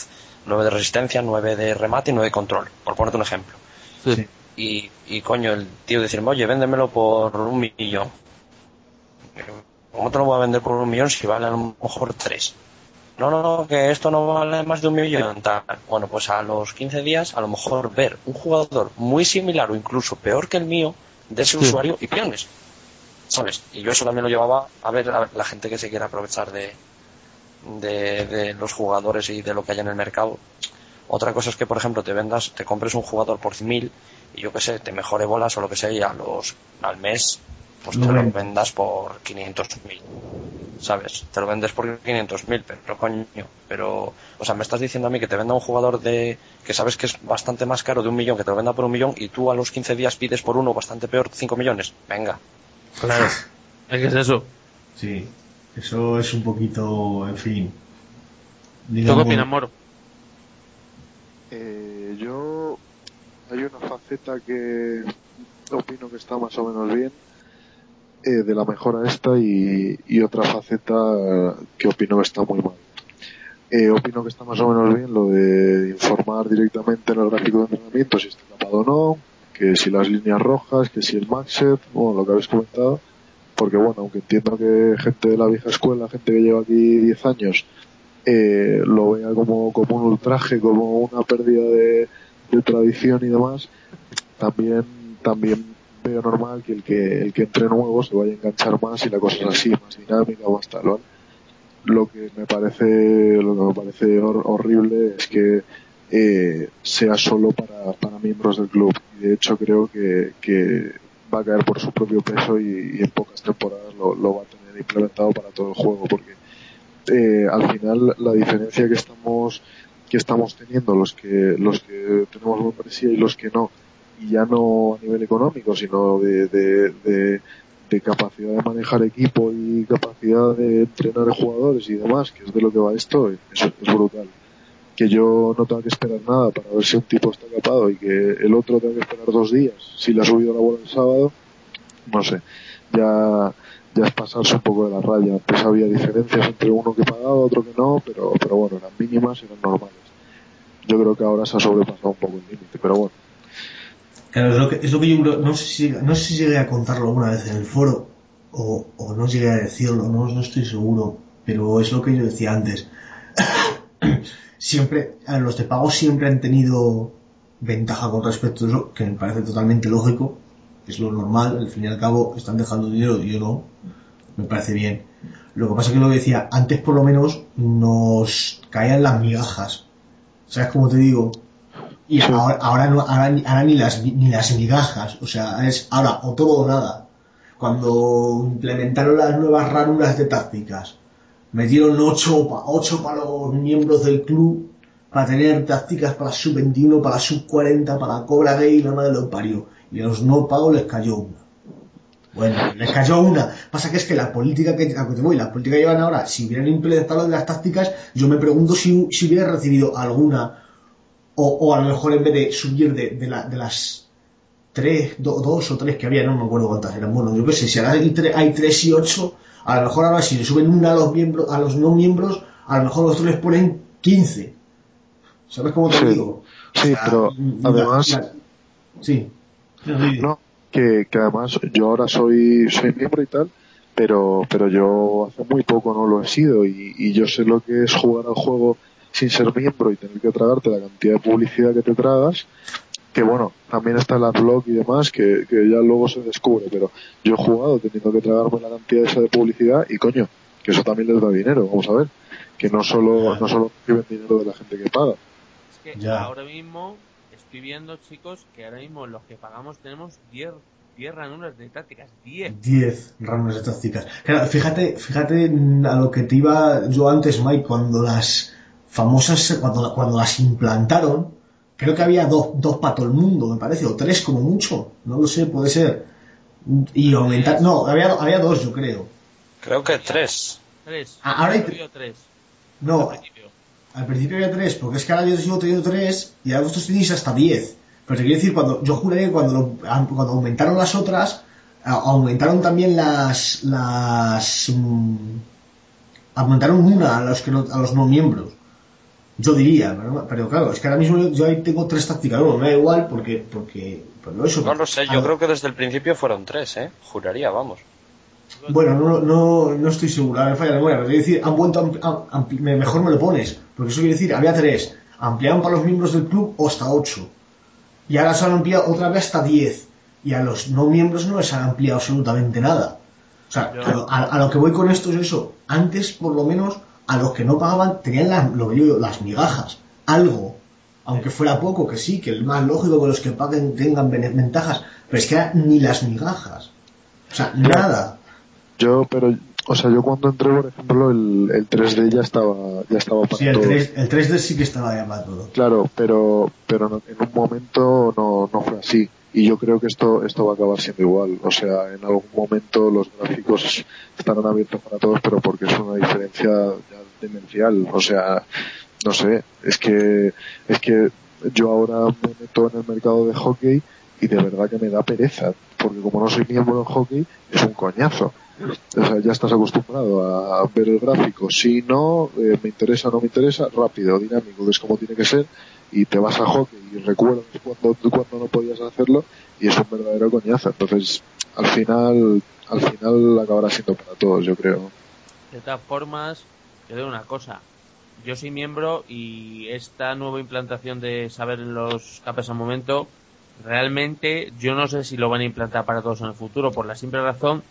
9 de resistencia, 9 de remate y 9 de control, por ponerte un ejemplo. Sí. Y, y coño, el tío decirme, oye, véndemelo por un millón. ¿Cómo te lo voy a vender por un millón si vale a lo mejor 3? No, no, no, que esto no vale más de un millón. Tal. Bueno, pues a los 15 días, a lo mejor ver un jugador muy similar o incluso peor que el mío de ese Sí. usuario y millones. ¿Sabes? Y yo eso también lo llevaba a ver a la gente que se quiere aprovechar de, de, de los jugadores y de lo que hay en el mercado. Otra cosa es que, por ejemplo, te vendas, te compres un jugador por 100.000 y yo que sé, te mejore bolas o lo que sea y a los, al mes, pues te lo vendas por 500.000. ¿Sabes? Te lo vendes por 500.000, pero coño, pero, o sea, me estás diciendo a mí que te venda un jugador de, que sabes que es bastante más caro de un millón, que te lo venda por un millón y tú a los 15 días pides por uno bastante peor 5 millones. Venga. Claro. Es que es eso. Sí, eso es un poquito, en fin. ¿Tú qué opinas, Moro? Eh, yo hay una faceta que opino que está más o menos bien eh, de la mejora esta y, y otra faceta que opino que está muy mal. Eh, opino que está más o menos bien lo de informar directamente en el gráfico de entrenamiento si está capado o no, que si las líneas rojas, que si el maxet, bueno, lo que habéis comentado, porque bueno, aunque entiendo que gente de la vieja escuela, gente que lleva aquí 10 años, eh, lo vea como, como un ultraje, como una pérdida de, tradición y demás, también, también veo normal que el que el que entre nuevo se vaya a enganchar más y la cosa es así, más dinámica, más tal, ¿vale? Lo que me parece, lo que me parece hor- horrible es que eh, sea solo para, para miembros del club. Y de hecho creo que, que va a caer por su propio peso y, en pocas temporadas lo, lo va a tener implementado para todo el juego porque eh, al final la diferencia que estamos que estamos teniendo los que los que tenemos membresía y los que no y ya no a nivel económico sino de, de, de, de capacidad de manejar equipo y capacidad de entrenar jugadores y demás que es de lo que va esto eso es brutal que yo no tenga que esperar nada para ver si un tipo está capado y que el otro tenga que esperar dos días si le ha subido la bola el sábado no sé ya ya es pasarse un poco de la raya. Antes había diferencias entre uno que pagaba, otro que no, pero, pero bueno, eran mínimas, eran normales. Yo creo que ahora se ha sobrepasado un poco el límite, pero bueno. Claro, es lo que, es lo que yo creo- no sé si, no sé si llegué a contarlo alguna vez en el foro, o, o no llegué a decirlo, no, no estoy seguro, pero es lo que yo decía antes. Siempre, los de pago siempre han tenido ventaja con respecto a eso, que me parece totalmente lógico, es lo normal, al fin y al cabo están dejando dinero y yo no, me parece bien. Lo que pasa es que lo que decía, antes por lo menos nos caían las migajas. ¿Sabes cómo te digo? Y Sí. ahora, ahora, no, ahora, ni- ahora ni, las, ni las migajas, o sea, es ahora o todo o nada. Cuando implementaron las nuevas ranuras de tácticas, metieron 8 pa, ocho para los miembros del club para tener tácticas para sub-21, para sub-40, para Cobra Gay y la madre los parió. Y a los no pagos les cayó una. Bueno, les cayó una. Pasa que es que la política que, que te voy, la política que llevan ahora, si hubieran implementado las tácticas, yo me pregunto si, si hubiera recibido alguna o, o a lo mejor en vez de subir de, de, la- de las tres, do- dos o tres que había, no me acuerdo cuántas eran. Bueno, yo qué sé, si hay, hay tres y ocho, a lo mejor ahora si le suben una a los miembros, a los no miembros, a lo mejor los otros les ponen 15. ¿Sabes cómo te Sí. digo? Sí, O sea, pero la- además, la- sí. No, sí. no, que, que además yo ahora soy, soy miembro y tal, pero, pero yo hace muy poco no lo he sido y, y yo sé lo que es jugar al juego sin ser miembro y tener que tragarte la cantidad de publicidad que te tragas, que bueno, también está el adblock y demás, que, que ya luego se descubre, pero yo he jugado teniendo que tragarme la cantidad esa de publicidad y coño, que eso también les da dinero, vamos a ver, que no solo, no solo reciben dinero de la gente que paga. Es que Ya. ahora mismo estoy viendo, chicos, que ahora mismo los que pagamos tenemos 10 10 ranuras de tácticas. 10. 10 ranuras de tácticas. Claro, fíjate, fíjate a lo que te iba yo antes, Mike, cuando las famosas, cuando, cuando las implantaron, creo que había dos, dos para todo el mundo, me parece, o tres como mucho, no lo sé, puede ser. Y aumentar, no, había, había dos, yo creo. Creo que tres. 3. Ah, ahora hay- 3. No, al principio había tres, porque es que ahora yo sigo teniendo tres y ahora vosotros tenéis hasta diez. Pero te quiero decir, cuando, yo juré que cuando, lo- cuando aumentaron las otras, aumentaron también las. las mm, aumentaron una a los, que no, a los no miembros. Yo diría, pero, pero claro, es que ahora mismo yo, yo ahí tengo tres tácticas, bueno, me da igual porque. porque pero eso, No lo sé, a- yo creo que desde el principio fueron tres, ¿eh? Juraría, vamos. Bueno, no, no, no estoy seguro, me falla la memoria, pero quiero decir, han vuelto a ampli- a- ampli- me- mejor me lo pones, porque eso quiere decir, había tres, ampliaron para los miembros del club hasta ocho, y ahora se han ampliado otra vez hasta diez, y a los no miembros no les han ampliado absolutamente nada. O sea, a, a- a lo que voy con esto es eso, antes por lo menos a los que no pagaban tenían la- lo que yo digo, las migajas, algo, aunque fuera poco, que sí, que el más lógico que los que paguen tengan ventajas, pero es que ahora ni las migajas, o sea, nada. Yo, pero, o sea, yo cuando entré, por ejemplo, el, el 3D ya estaba, ya estaba para Sí, el, todos. 3, el 3D sí que estaba ya para todo. Claro, pero, pero en un momento no, no fue así. Y yo creo que esto, esto va a acabar siendo igual. O sea, en algún momento los gráficos estarán abiertos para todos, pero porque es una diferencia ya demencial. O sea, no sé, es que, es que yo ahora me meto en el mercado de hockey y de verdad que me da pereza. Porque como no soy miembro en hockey, es un coñazo. O sea, ya estás acostumbrado a ver el gráfico. Si no, eh, me interesa o no me interesa, rápido, dinámico, que es como tiene que ser, y te vas a hockey y recuerdas cuando, cuando no podías hacerlo, y es un verdadero coñazo. Entonces, al final, al final acabará siendo para todos, yo creo. De todas formas, yo digo una cosa. Yo soy miembro y esta nueva implantación de saber los capes al momento, realmente yo no sé si lo van a implantar para todos en el futuro, por la simple razón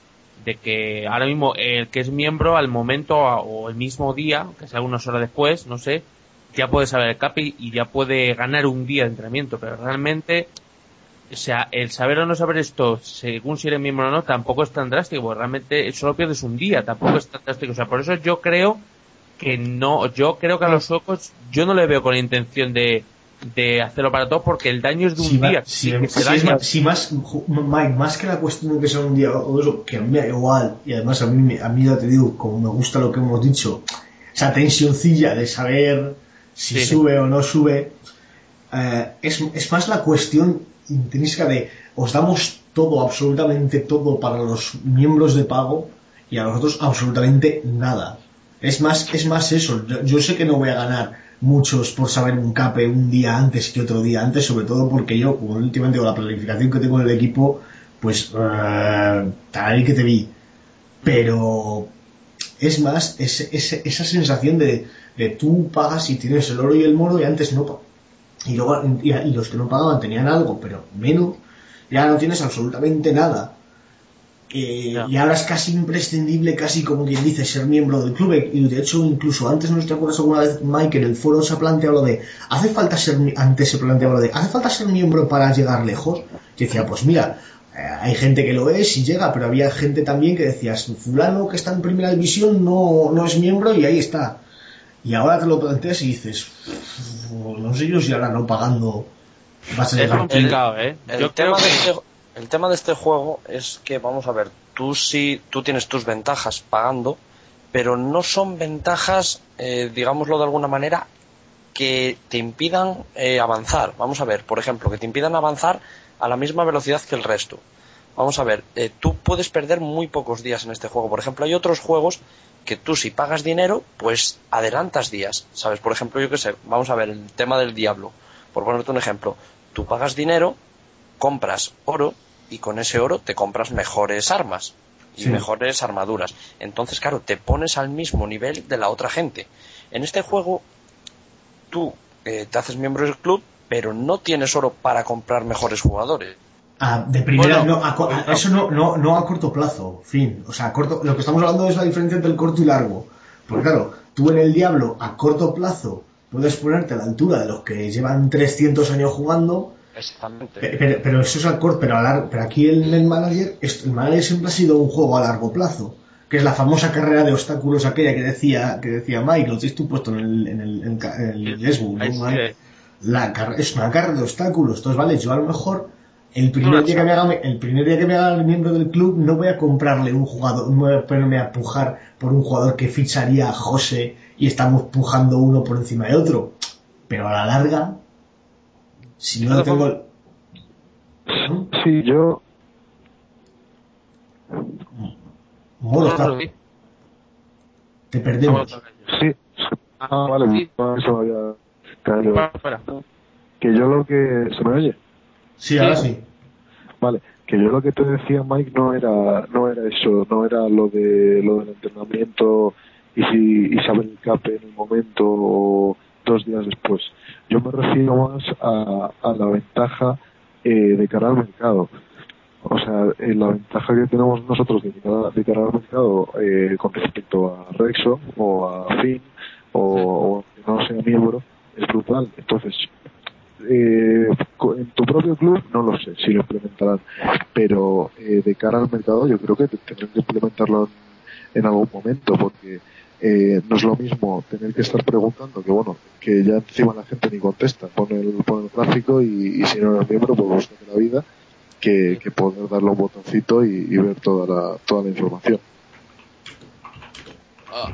de que ahora mismo el que es miembro al momento o el mismo día, que sea unas horas después, no sé, ya puede saber el capi y ya puede ganar un día de entrenamiento, pero realmente o sea, el saber o no saber esto, según si eres miembro o no, tampoco es tan drástico, porque realmente solo pierdes un día, tampoco es tan drástico. O sea, por eso yo creo que no, yo creo que a los suecos, yo no le veo con la intención de, de hacerlo para todos, porque el daño es de un Si, día. si- sí, más, si más, Mike, más que la cuestión de que sea un día o eso, que a mí me da igual, y además a mí, me- a mí ya te digo, como me gusta lo que hemos dicho, esa tensioncilla de saber si Sí. sube o no sube, eh, es, es más la cuestión intrínseca de os damos todo, absolutamente todo para los miembros de pago y a nosotros absolutamente nada. Es más, es más eso. Yo, yo sé que no voy a ganar muchos por saber un cape un día antes que otro día antes, sobre todo porque yo, como últimamente con la planificación que tengo en el equipo, pues eh, tal que te vi. Pero es más esa sensación de, de tú pagas y tienes el oro y el moro y antes no y luego y, y los que no pagaban tenían algo pero menos. Ya no tienes absolutamente nada. Eh, y ahora es casi imprescindible casi como quien dice ser miembro del club. Y de hecho incluso antes no te acuerdas alguna vez Mike en el foro se ha planteado lo de hace falta ser antes se planteaba lo de hace falta ser miembro para llegar lejos y decía pues mira eh, hay gente que lo es y llega, pero había gente también que decías, fulano que está en primera división no, no es miembro y ahí está. Y ahora te lo planteas y dices, "Uf, no sé yo si ahora no pagando vas a Es llegar". complicado, ¿eh? El, Yo creo tema de que... este, el tema de este juego es que, vamos a ver, tú sí, tú tienes tus ventajas pagando, pero no son ventajas, eh, digámoslo de alguna manera, que te impidan eh, avanzar. Vamos a ver, por ejemplo, que te impidan avanzar a la misma velocidad que el resto. Vamos a ver, eh, tú puedes perder muy pocos días en este juego. Por ejemplo, hay otros juegos que tú si pagas dinero, pues adelantas días. ¿Sabes? Por ejemplo, yo qué sé, vamos a ver el tema del diablo. Por ponerte un ejemplo, tú pagas dinero, compras oro y con ese oro te compras mejores armas y Sí. mejores armaduras. Entonces, claro, te pones al mismo nivel de la otra gente. En este juego, tú eh, te haces miembro del club, pero no tienes oro para comprar mejores jugadores. Ah, de primera, Bueno, no, a a- bueno. eso no, no, no a corto plazo, fin. O sea, a corto, lo que estamos hablando es la diferencia entre el corto y largo. Porque claro, tú en el Diablo a corto plazo puedes ponerte a la altura de los que llevan 300 años jugando, Exactamente. pe- pero, pero eso es a corto, pero, a lar- pero aquí el, el manager, el manager siempre ha sido un juego a largo plazo. Que es la famosa carrera de obstáculos aquella que decía, que decía Mike, lo tienes tú puesto en el, en el, en ca- en el Facebook, ¿no, Mike? eh. la es una carrera de obstáculos. Entonces, vale, yo a lo mejor el primer día que me haga el primer día que me haga el miembro del club no voy a comprarle un jugador, no voy a ponerme a pujar por un jugador que ficharía a José y estamos pujando uno por encima de otro. Pero a la larga, si no tengo por- ¿Mm? Sí, yo. Moro, está- No, no, te perdemos. Sí. Ah, vale, sí. no, eso había. Que yo lo que. ¿Se me oye? Sí, ahora sí. Vale, que yo lo que te decía Mike no era no era eso, no era lo de lo del entrenamiento y si y saber el cape en el momento o dos días después. Yo me refiero más a, a la ventaja eh, de cara al mercado. O sea, eh, la ventaja que tenemos nosotros de cara, de cara al mercado eh, con respecto a Rexo o a Finn o, o que no sea miembro es brutal. Entonces, eh, en tu propio club no lo sé si lo implementarán, pero eh, de cara al mercado yo creo que te- tendrán que implementarlo en, algún momento porque eh, no es lo mismo tener que estar preguntando que bueno que ya encima la gente ni contesta pone el, pone el gráfico y, y si no eres miembro pues búscate la vida que, que poder darle un botoncito y, y ver toda la, toda la información.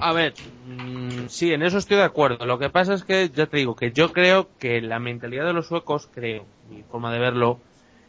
A ver, mm, sí, en eso estoy de acuerdo. Lo que pasa es que, ya te digo, que yo creo que la mentalidad de los suecos, creo, mi forma de verlo,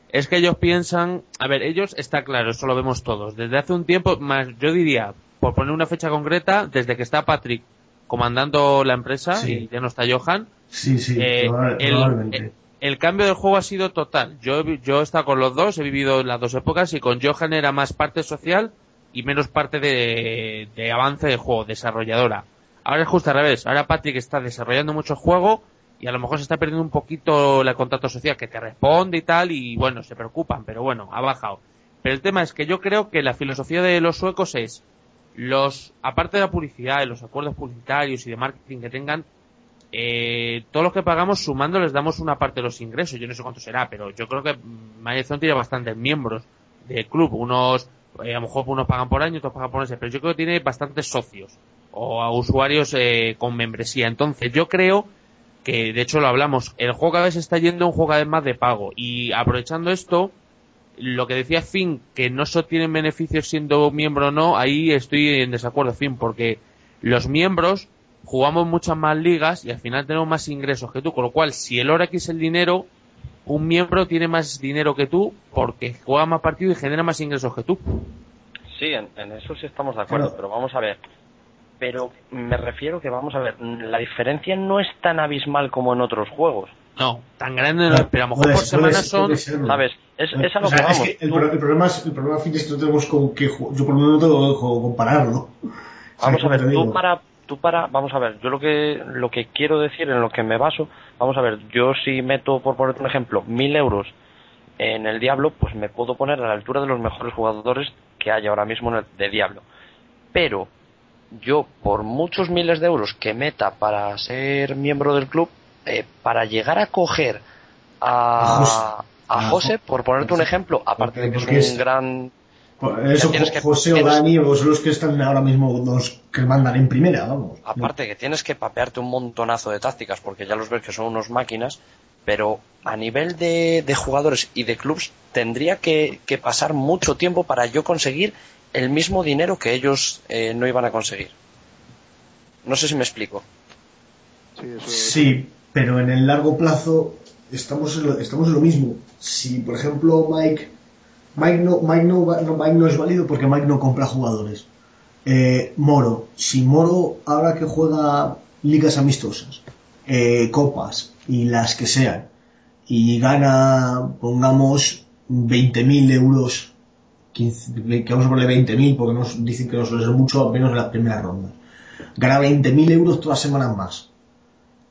es que ellos piensan, a ver, ellos, está claro, eso lo vemos todos, desde hace un tiempo, más, yo diría, por poner una fecha concreta, desde que está Patrick comandando la empresa Sí. y ya no está Johan, Sí, sí, eh, el, probablemente. el- el cambio del juego ha sido total. Yo, yo he estado con los dos, he vivido las dos épocas y con Johan era más parte social y menos parte de, de avance de juego, desarrolladora. Ahora es justo al revés. Ahora Patrick está desarrollando mucho juego y a lo mejor se está perdiendo un poquito el contacto social que te responde y tal y bueno, se preocupan, pero bueno, ha bajado. Pero el tema es que yo creo que la filosofía de los suecos es los, aparte de la publicidad y los acuerdos publicitarios y de marketing que tengan, eh, todo lo que pagamos sumando les damos una parte de los ingresos. Yo no sé cuánto será, pero yo creo que Magic tiene bastantes miembros del club. Unos, eh, a lo mejor unos pagan por año, otros pagan por mes, pero yo creo que tiene bastantes socios o a usuarios eh, con membresía. Entonces yo creo que, de hecho lo hablamos, el juego cada vez está yendo a un juego cada vez más de pago. Y aprovechando esto, lo que decía Finn, que no solo tienen beneficios siendo miembro o no, ahí estoy en desacuerdo, Finn, porque los miembros jugamos muchas más ligas y al final tenemos más ingresos que tú, con lo cual si el Orax es el dinero, un miembro tiene más dinero que tú porque juega más partidos y genera más ingresos que tú. Sí, en, en eso sí estamos de acuerdo, Claro. pero vamos a ver. Pero me refiero que vamos a ver, la diferencia no es tan abismal como en otros juegos, No, tan grande no pero a lo mejor Puede- por semana puede- son... ¿sabes? Es, es a lo O sea, que es vamos. que el, Tú- pro- el problema es, el problema fin es que no tenemos con qué ju- yo por lo menos no tengo con compararlo. Vamos a ¿Sabes ver, tú para, tú para, vamos a ver, yo lo que, lo que quiero decir, en lo que me baso, vamos a ver, yo si meto, por ponerte un ejemplo, mil euros en el Diablo, pues me puedo poner a la altura de los mejores jugadores que hay ahora mismo en el, de Diablo. Pero yo, por muchos miles de euros que meta para ser miembro del club, eh, para llegar a coger A José. a, José, Jo- por ponerte un ejemplo, aparte de que es un gran Eso, tienes Jo- que- José o tienes- Dani o son los que están ahora mismo los que mandan en primera, vamos. Aparte que tienes que papearte un montonazo de tácticas porque ya los ves que son unos máquinas, pero a nivel de, de jugadores y de clubs tendría que, que pasar mucho tiempo para yo conseguir el mismo dinero que ellos eh, no iban a conseguir. No sé si me explico. Sí, eso, Sí, pero en el largo plazo estamos en lo, estamos en lo mismo. Si, por ejemplo, Mike Mike no, Mike no, Mike no es válido porque Mike no compra jugadores. Eh, Moro, si Moro ahora que juega ligas amistosas, eh, copas y las que sean, y gana, pongamos, 20.000 euros, 15, que vamos a ponerle 20.000 porque nos dicen que no suele mucho, menos en las primeras rondas. Gana 20.000 euros todas las semanas más.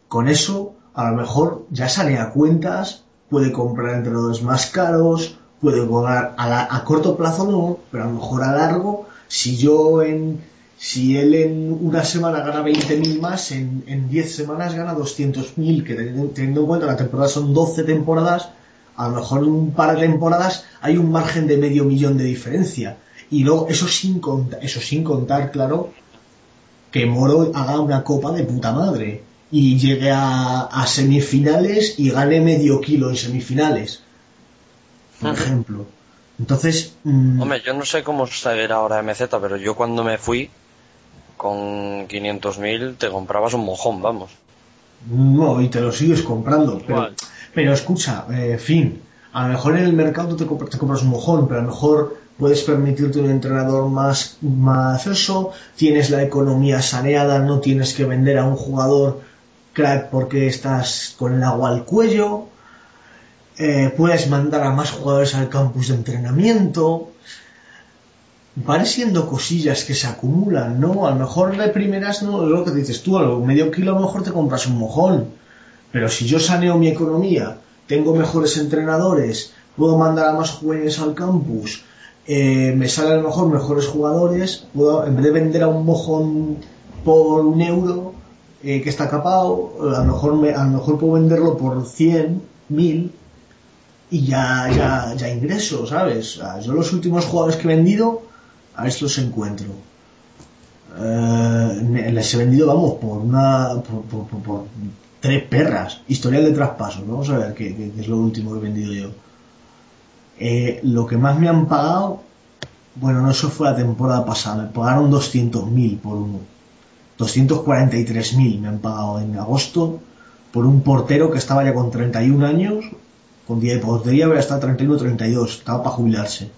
Con eso, a lo mejor ya sale a cuentas, puede comprar entrenadores más caros, puedo ganar a, la- a corto plazo no, pero a lo mejor a largo, si yo en, si él en una semana gana 20.000 más, en, en 10 semanas gana 200.000, que teniendo, en cuenta la temporada son 12 temporadas, a lo mejor en un par de temporadas hay un margen de medio millón de diferencia. Y luego, eso sin contar, eso sin contar, claro, que Moro haga una copa de puta madre y llegue a, a semifinales y gane medio kilo en semifinales, por ejemplo. Entonces, mm, Hombre, yo no sé cómo seguirá ahora MZ, pero yo cuando me fui con 500.000 te comprabas un mojón, vamos. no, y te lo sigues comprando. Pero, pero escucha, eh, fin, a lo mejor en el mercado te, compras- te compras un mojón, pero a lo mejor puedes permitirte un entrenador más, más eso, tienes la economía saneada, no tienes que vender a un jugador crack porque estás con el agua al cuello, eh, puedes mandar a más jugadores al campus de entrenamiento. Van siendo cosillas que se acumulan, ¿no? A lo mejor de primeras no, es lo que dices tú, a lo medio kilo a lo mejor te compras un mojón. Pero si yo saneo mi economía, tengo mejores entrenadores, puedo mandar a más jóvenes al campus, eh, me salen a lo mejor mejores jugadores, puedo, en vez de vender a un mojón por un euro eh, que está capado, a lo mejor me- a lo mejor puedo venderlo por 100, 1000 y ya, ya, ya ingreso, ¿sabes? Yo los últimos jugadores que he vendido, a estos encuentro. Eh, les he vendido, vamos, por una. por, tres perras. Historial de traspasos, vamos a ver qué es lo último que he vendido yo. Eh, lo que más me han pagado, bueno, no, eso fue la temporada pasada, me pagaron 200.000 por uno. 243.000 me han pagado en agosto por un portero que estaba ya con 31 años, con día de portería, había estado 31 32, estaba para jubilarse.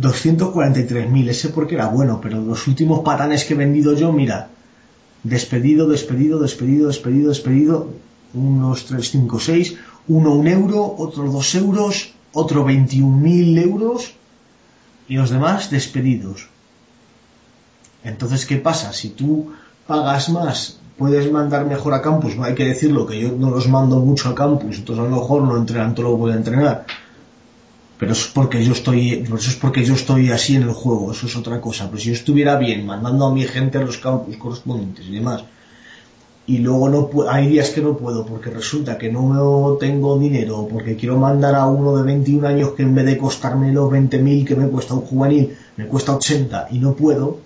243.000, ese porque era bueno, pero los últimos patanes que he vendido yo, mira, despedido, despedido, despedido, despedido, despedido, unos 3, 5, 6, uno un euro, otro dos euros, otro 21.000 euros y los demás despedidos. Entonces, ¿qué pasa? Si tú pagas más, puedes mandar mejor a campus, no hay que decirlo, que yo no los mando mucho a campus, entonces a lo mejor no entrenan todo lo que pueden entrenar. Pero eso es porque yo estoy, eso es porque yo estoy así en el juego, eso es otra cosa. Pero si yo estuviera bien mandando a mi gente a los campus correspondientes y demás, y luego no hay días que no puedo porque resulta que no tengo dinero porque quiero mandar a uno de 21 años que en vez de costarme los 20.000 que me cuesta un juvenil, me cuesta 80 y no puedo,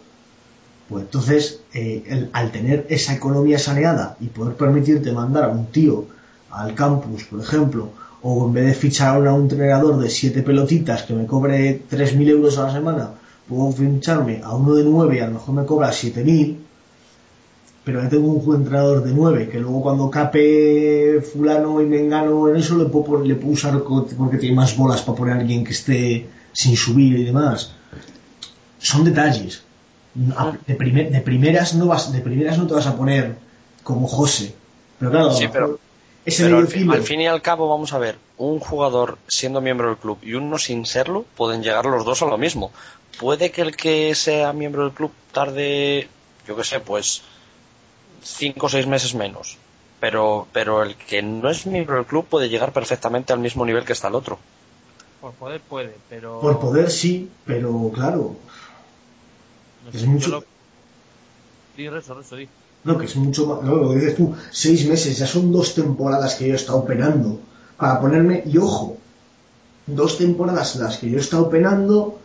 pues entonces eh, al tener esa economía saneada y poder permitirte mandar a un tío al campus, por ejemplo, o en vez de fichar a un entrenador de 7 pelotitas que me cobre 3.000 euros a la semana, puedo ficharme a uno de 9 y a lo mejor me cobra 7.000 pero ya tengo un entrenador de 9 que luego cuando cape fulano y mengano en eso le puedo, le puedo usar porque tiene más bolas para poner a alguien que esté sin subir y demás. Son detalles de, primer- de primeras no vas de primeras no te vas a poner como José pero claro Sí, pero- ese Pero al, fin- al fin y al cabo, vamos a ver, un jugador siendo miembro del club y uno sin serlo, pueden llegar los dos a lo mismo. Puede que el que sea miembro del club tarde, yo qué sé, pues cinco o seis meses menos. Pero, pero el que no es miembro del club puede llegar perfectamente al mismo nivel que está el otro. Por poder puede, pero... por poder sí pero claro no es sé, mucho- lo- Di, rezo, rezo, di. No, que es mucho más. No, lo que dices tú, seis meses, ya son dos temporadas que yo he estado penando. Para ponerme. Y ojo, dos temporadas las que yo he estado penando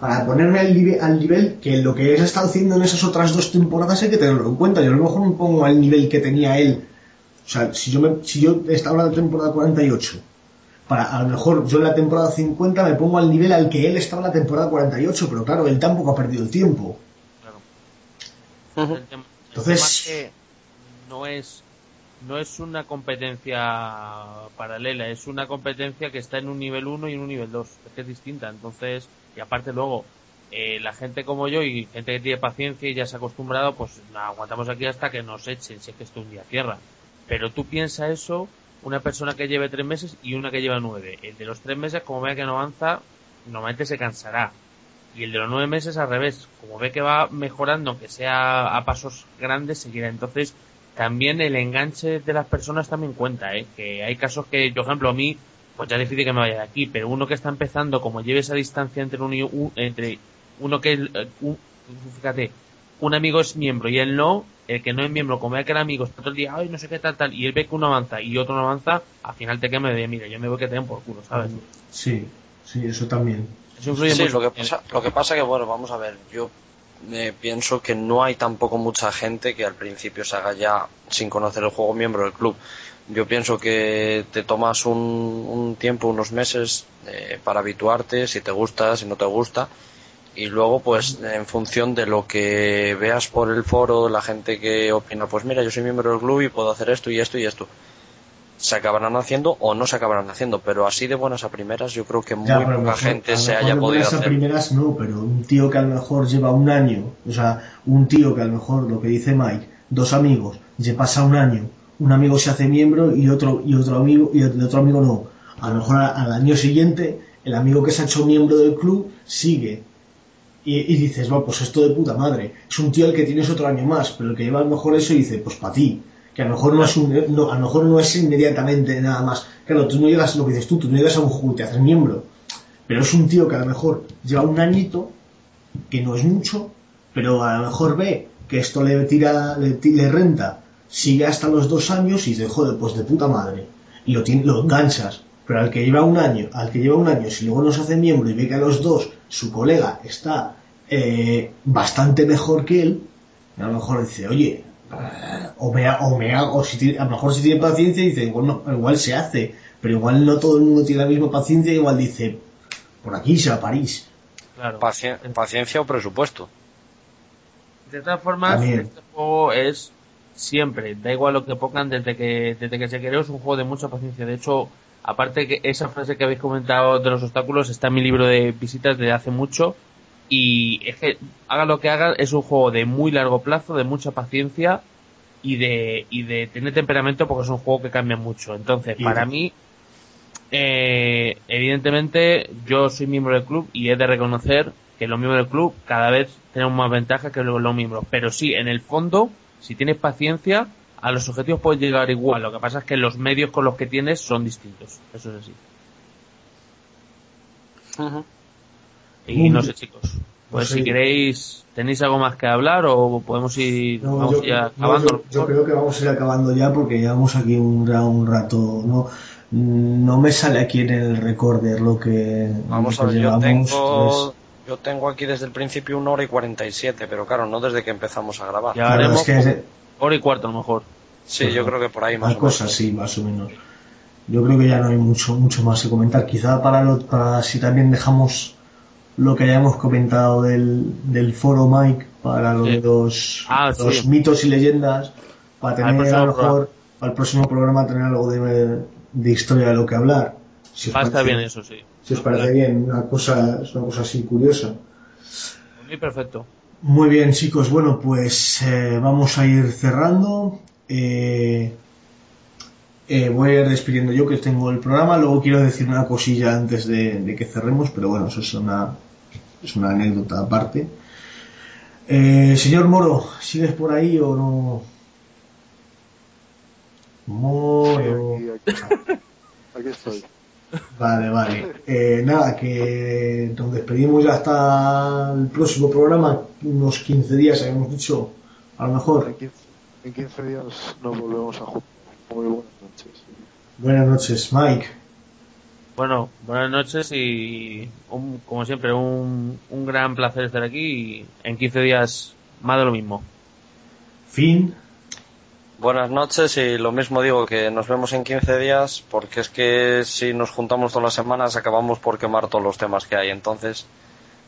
para ponerme al, nive- al nivel que lo que he estado haciendo en esas otras dos temporadas hay que tenerlo en cuenta. Yo a lo mejor me pongo al nivel que tenía él. O sea, si yo, me, si yo estaba en la temporada 48, para, a lo mejor yo en la temporada 50 me pongo al nivel al que él estaba en la temporada 48, pero claro, él tampoco ha perdido el tiempo. Claro. El tema, el Entonces- tema que no es no es una competencia paralela, es una competencia que está en un nivel 1 y en un nivel 2, es que es distinta. Entonces, y aparte luego, eh, la gente como yo y gente que tiene paciencia y ya se ha acostumbrado, pues aguantamos aquí hasta que nos echen, si es que esto un día cierra. Pero tú piensas eso, una persona que lleve tres meses y una que lleva nueve. El de los tres meses, como vea que no avanza, normalmente se cansará. Y el de los nueve meses al revés, como ve que va mejorando, aunque sea a pasos grandes, seguirá. Entonces, también el enganche de las personas también cuenta, ¿eh? Que hay casos que, por ejemplo, a mí pues ya es difícil que me vaya de aquí. Pero uno que está empezando, como lleve esa distancia entre uno y un- entre uno que eh, un- fíjate, un amigo es miembro y él no, el que no es miembro, como ve que el amigo está todo el día, ay, no sé qué tal, tal, y él ve que uno avanza y otro no avanza, al final te quema de, mira, yo me voy que te den por culo, ¿sabes? Sí, sí, eso también. Eso influye Sí, mucho lo que pasa, lo que pasa que bueno, vamos a ver, yo eh, pienso que no hay tampoco mucha gente que al principio se haga ya sin conocer el juego miembro del club. Yo pienso que te tomas un, un tiempo, unos meses eh, para habituarte, si te gusta, si no te gusta, y luego pues en función de lo que veas por el foro, la gente que opina, pues mira, yo soy miembro del club y puedo hacer esto y esto y esto. Se acabarán haciendo o no se acabarán haciendo, pero así de buenas a primeras yo creo que muy Ya, poca mejor- gente se haya de podido buenas a primeras no, pero un tío que a lo mejor lleva un año, o sea, un tío que a lo mejor, lo que dice Mike, dos amigos, ya pasa un año, un amigo se hace miembro y otro, y otro amigo, y otro amigo no. A lo mejor al año siguiente, el amigo que se ha hecho miembro del club sigue. Y, y dices, va, pues esto de puta madre. Es un tío el que tienes otro año más, pero el que lleva a lo mejor eso y dice, pues para ti. Que a lo mejor no es un, no, a lo mejor no es inmediatamente nada más. Claro, tú no llegas, lo que dices tú, tú no llegas a un juego y te haces miembro. Pero es un tío que a lo mejor lleva un añito, que no es mucho, pero a lo mejor ve que esto le tira, le, le renta, sigue hasta los dos años y dice, joder, pues de puta madre. Y lo, tiene, lo enganchas. Pero al que lleva un año, al que lleva un año, si luego no se hace miembro y ve que a los dos su colega está eh, bastante mejor que él, a lo mejor dice, oye, o me, o me hago, o si tiene- a lo mejor si tiene paciencia dice, igual, no- igual se hace, pero igual no todo el mundo tiene la misma paciencia, igual dice, por aquí se va a París. Claro. Pacien- paciencia o presupuesto. De todas formas, También. este juego es siempre, da igual lo que pongan, desde que, desde que se creó es un juego de mucha paciencia. De hecho, aparte que esa frase que habéis comentado de los obstáculos está en mi libro de visitas de hace mucho. Y es que haga lo que haga, es un juego de muy largo plazo, de mucha paciencia y de, y de tener temperamento porque es un juego que cambia mucho. Entonces, para mí, eh, evidentemente, yo soy miembro del club y he de reconocer que los miembros del club cada vez tenemos más ventajas que los, los miembros. Pero sí, en el fondo, si tienes paciencia, a los objetivos puedes llegar igual. Lo que pasa es que los medios con los que tienes son distintos. Eso es así. Y no sé, chicos. Pues Sí. si queréis, ¿tenéis algo más que hablar o podemos ir No, vamos yo, ya no, acabando? yo- yo creo que vamos a ir acabando ya porque llevamos aquí un, ra- un rato. No, no me sale aquí en el recorder lo que, Vamos lo a ver, yo llevamos, tengo, pues, yo tengo aquí desde el principio una hora y 47, pero claro, no desde que empezamos a grabar. Ya haremos es que hora y cuarto a lo mejor. Sí, yo creo que por ahí más Una o menos. cosa así, más o menos. Yo creo que ya no hay mucho, mucho más que comentar. Quizá para, lo, para si también dejamos lo que hayamos comentado del, del foro Mike para lo de los, Ah, los sí. mitos y leyendas, para tener a lo mejor al próximo programa tener algo de, de historia de lo que hablar. Si os Va parece- bien eso, sí. Si os parece bien, una cosa, es una cosa así curiosa. Muy perfecto. Muy bien, chicos. Bueno, pues eh, vamos a ir cerrando. Eh, eh, voy a ir despidiendo yo que tengo el programa. Luego quiero decir una cosilla antes de, de que cerremos, pero bueno, eso es una, es una anécdota aparte. Eh, señor Moro, ¿sigues por ahí o no? Moro. Aquí, aquí. Aquí estoy. Vale, vale. Eh, nada, que nos despedimos ya hasta el próximo programa, unos 15 días, habíamos dicho, a lo mejor. En 15, en 15 días nos volvemos a juntar. Muy buenas noches. Buenas noches, Mike. Bueno, buenas noches y un- como siempre un, un gran placer estar aquí y en 15 días más de lo mismo. Fin. Buenas noches y lo mismo digo que nos vemos en 15 días porque es que si nos juntamos todas las semanas acabamos por quemar todos los temas que hay. Entonces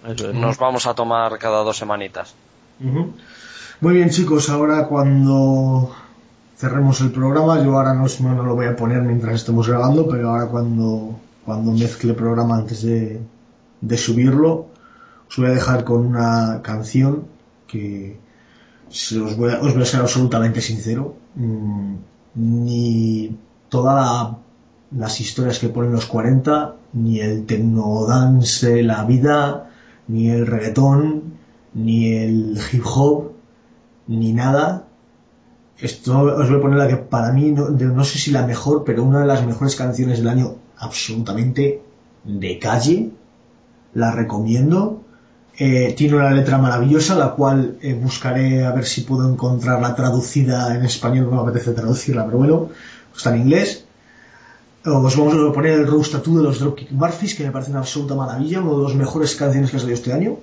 es. nos vamos a tomar cada dos semanitas. Muy bien, chicos, ahora cuando cerremos el programa, yo ahora no, no lo voy a poner mientras estemos grabando, pero ahora cuando, cuando mezcle el programa antes de, de subirlo, os voy a dejar con una canción que os, voy a, os voy a ser absolutamente sincero. mm, ni todas las historias que ponen los 40, ni el tecnodance, la vida, ni el reggaetón, ni el hip hop, ni nada. Esto os voy a poner la que para mí, no, no sé si la mejor, pero una de las mejores canciones del año absolutamente de calle. La recomiendo. Eh, tiene una letra maravillosa, la cual eh, buscaré a ver si puedo encontrarla traducida en español. No me apetece traducirla, pero bueno, está en inglés. Os vamos a poner el Rose de los Dropkick Murphys, que me parece una absoluta maravilla, una de las mejores canciones que ha salido este año.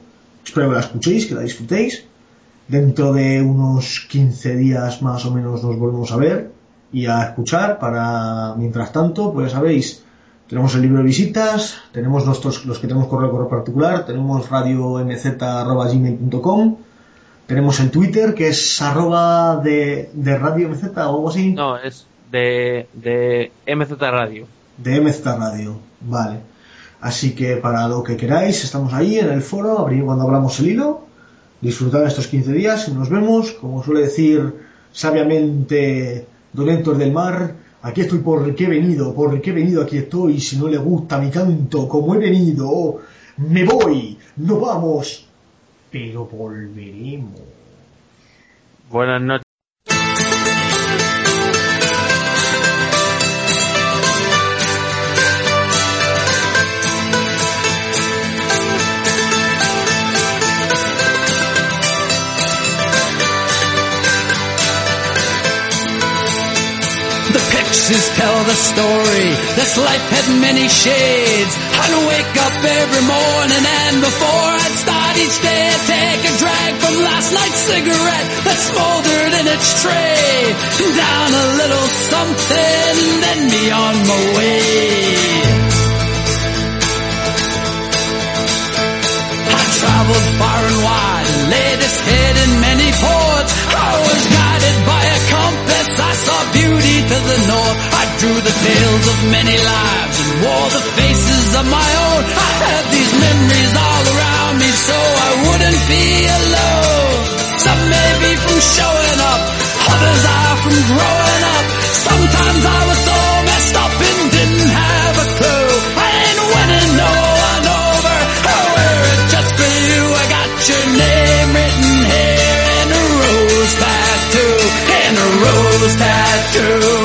Espero que la escuchéis, que la disfrutéis. Dentro de unos 15 días más o menos nos volvemos a ver y a escuchar. Para mientras tanto, pues ya sabéis, tenemos el libro de visitas, tenemos nuestros, los que tenemos correo correo particular, tenemos radiomz.gmail.com, tenemos el Twitter que es arroba de, de radio MZ o algo así. No, es de, de MZ Radio. De MZ Radio, vale. Así que para lo que queráis, estamos ahí en el foro, abrir cuando abramos el hilo. Disfrutad estos 15 días y nos vemos, como suele decir sabiamente Héctor del Mar, aquí estoy por qué he venido, por qué he venido, aquí estoy, si no le gusta mi canto, como he venido, me voy, no vamos, pero volveremos. Buenas noches. Tell the story. This life had many shades. I'd wake up every morning and before I'd start each day, I'd take a drag from last night's cigarette that smoldered in its tray. Down a little something, then be on my way. I traveled far and wide, laid his head in many ports. I was guided by a compass, saw beauty to the north. I drew the tales of many lives and wore the faces of my own. I had these memories all around me so I wouldn't be alone. Some may be from showing up, others are from growing up. Sometimes I was so tattoo.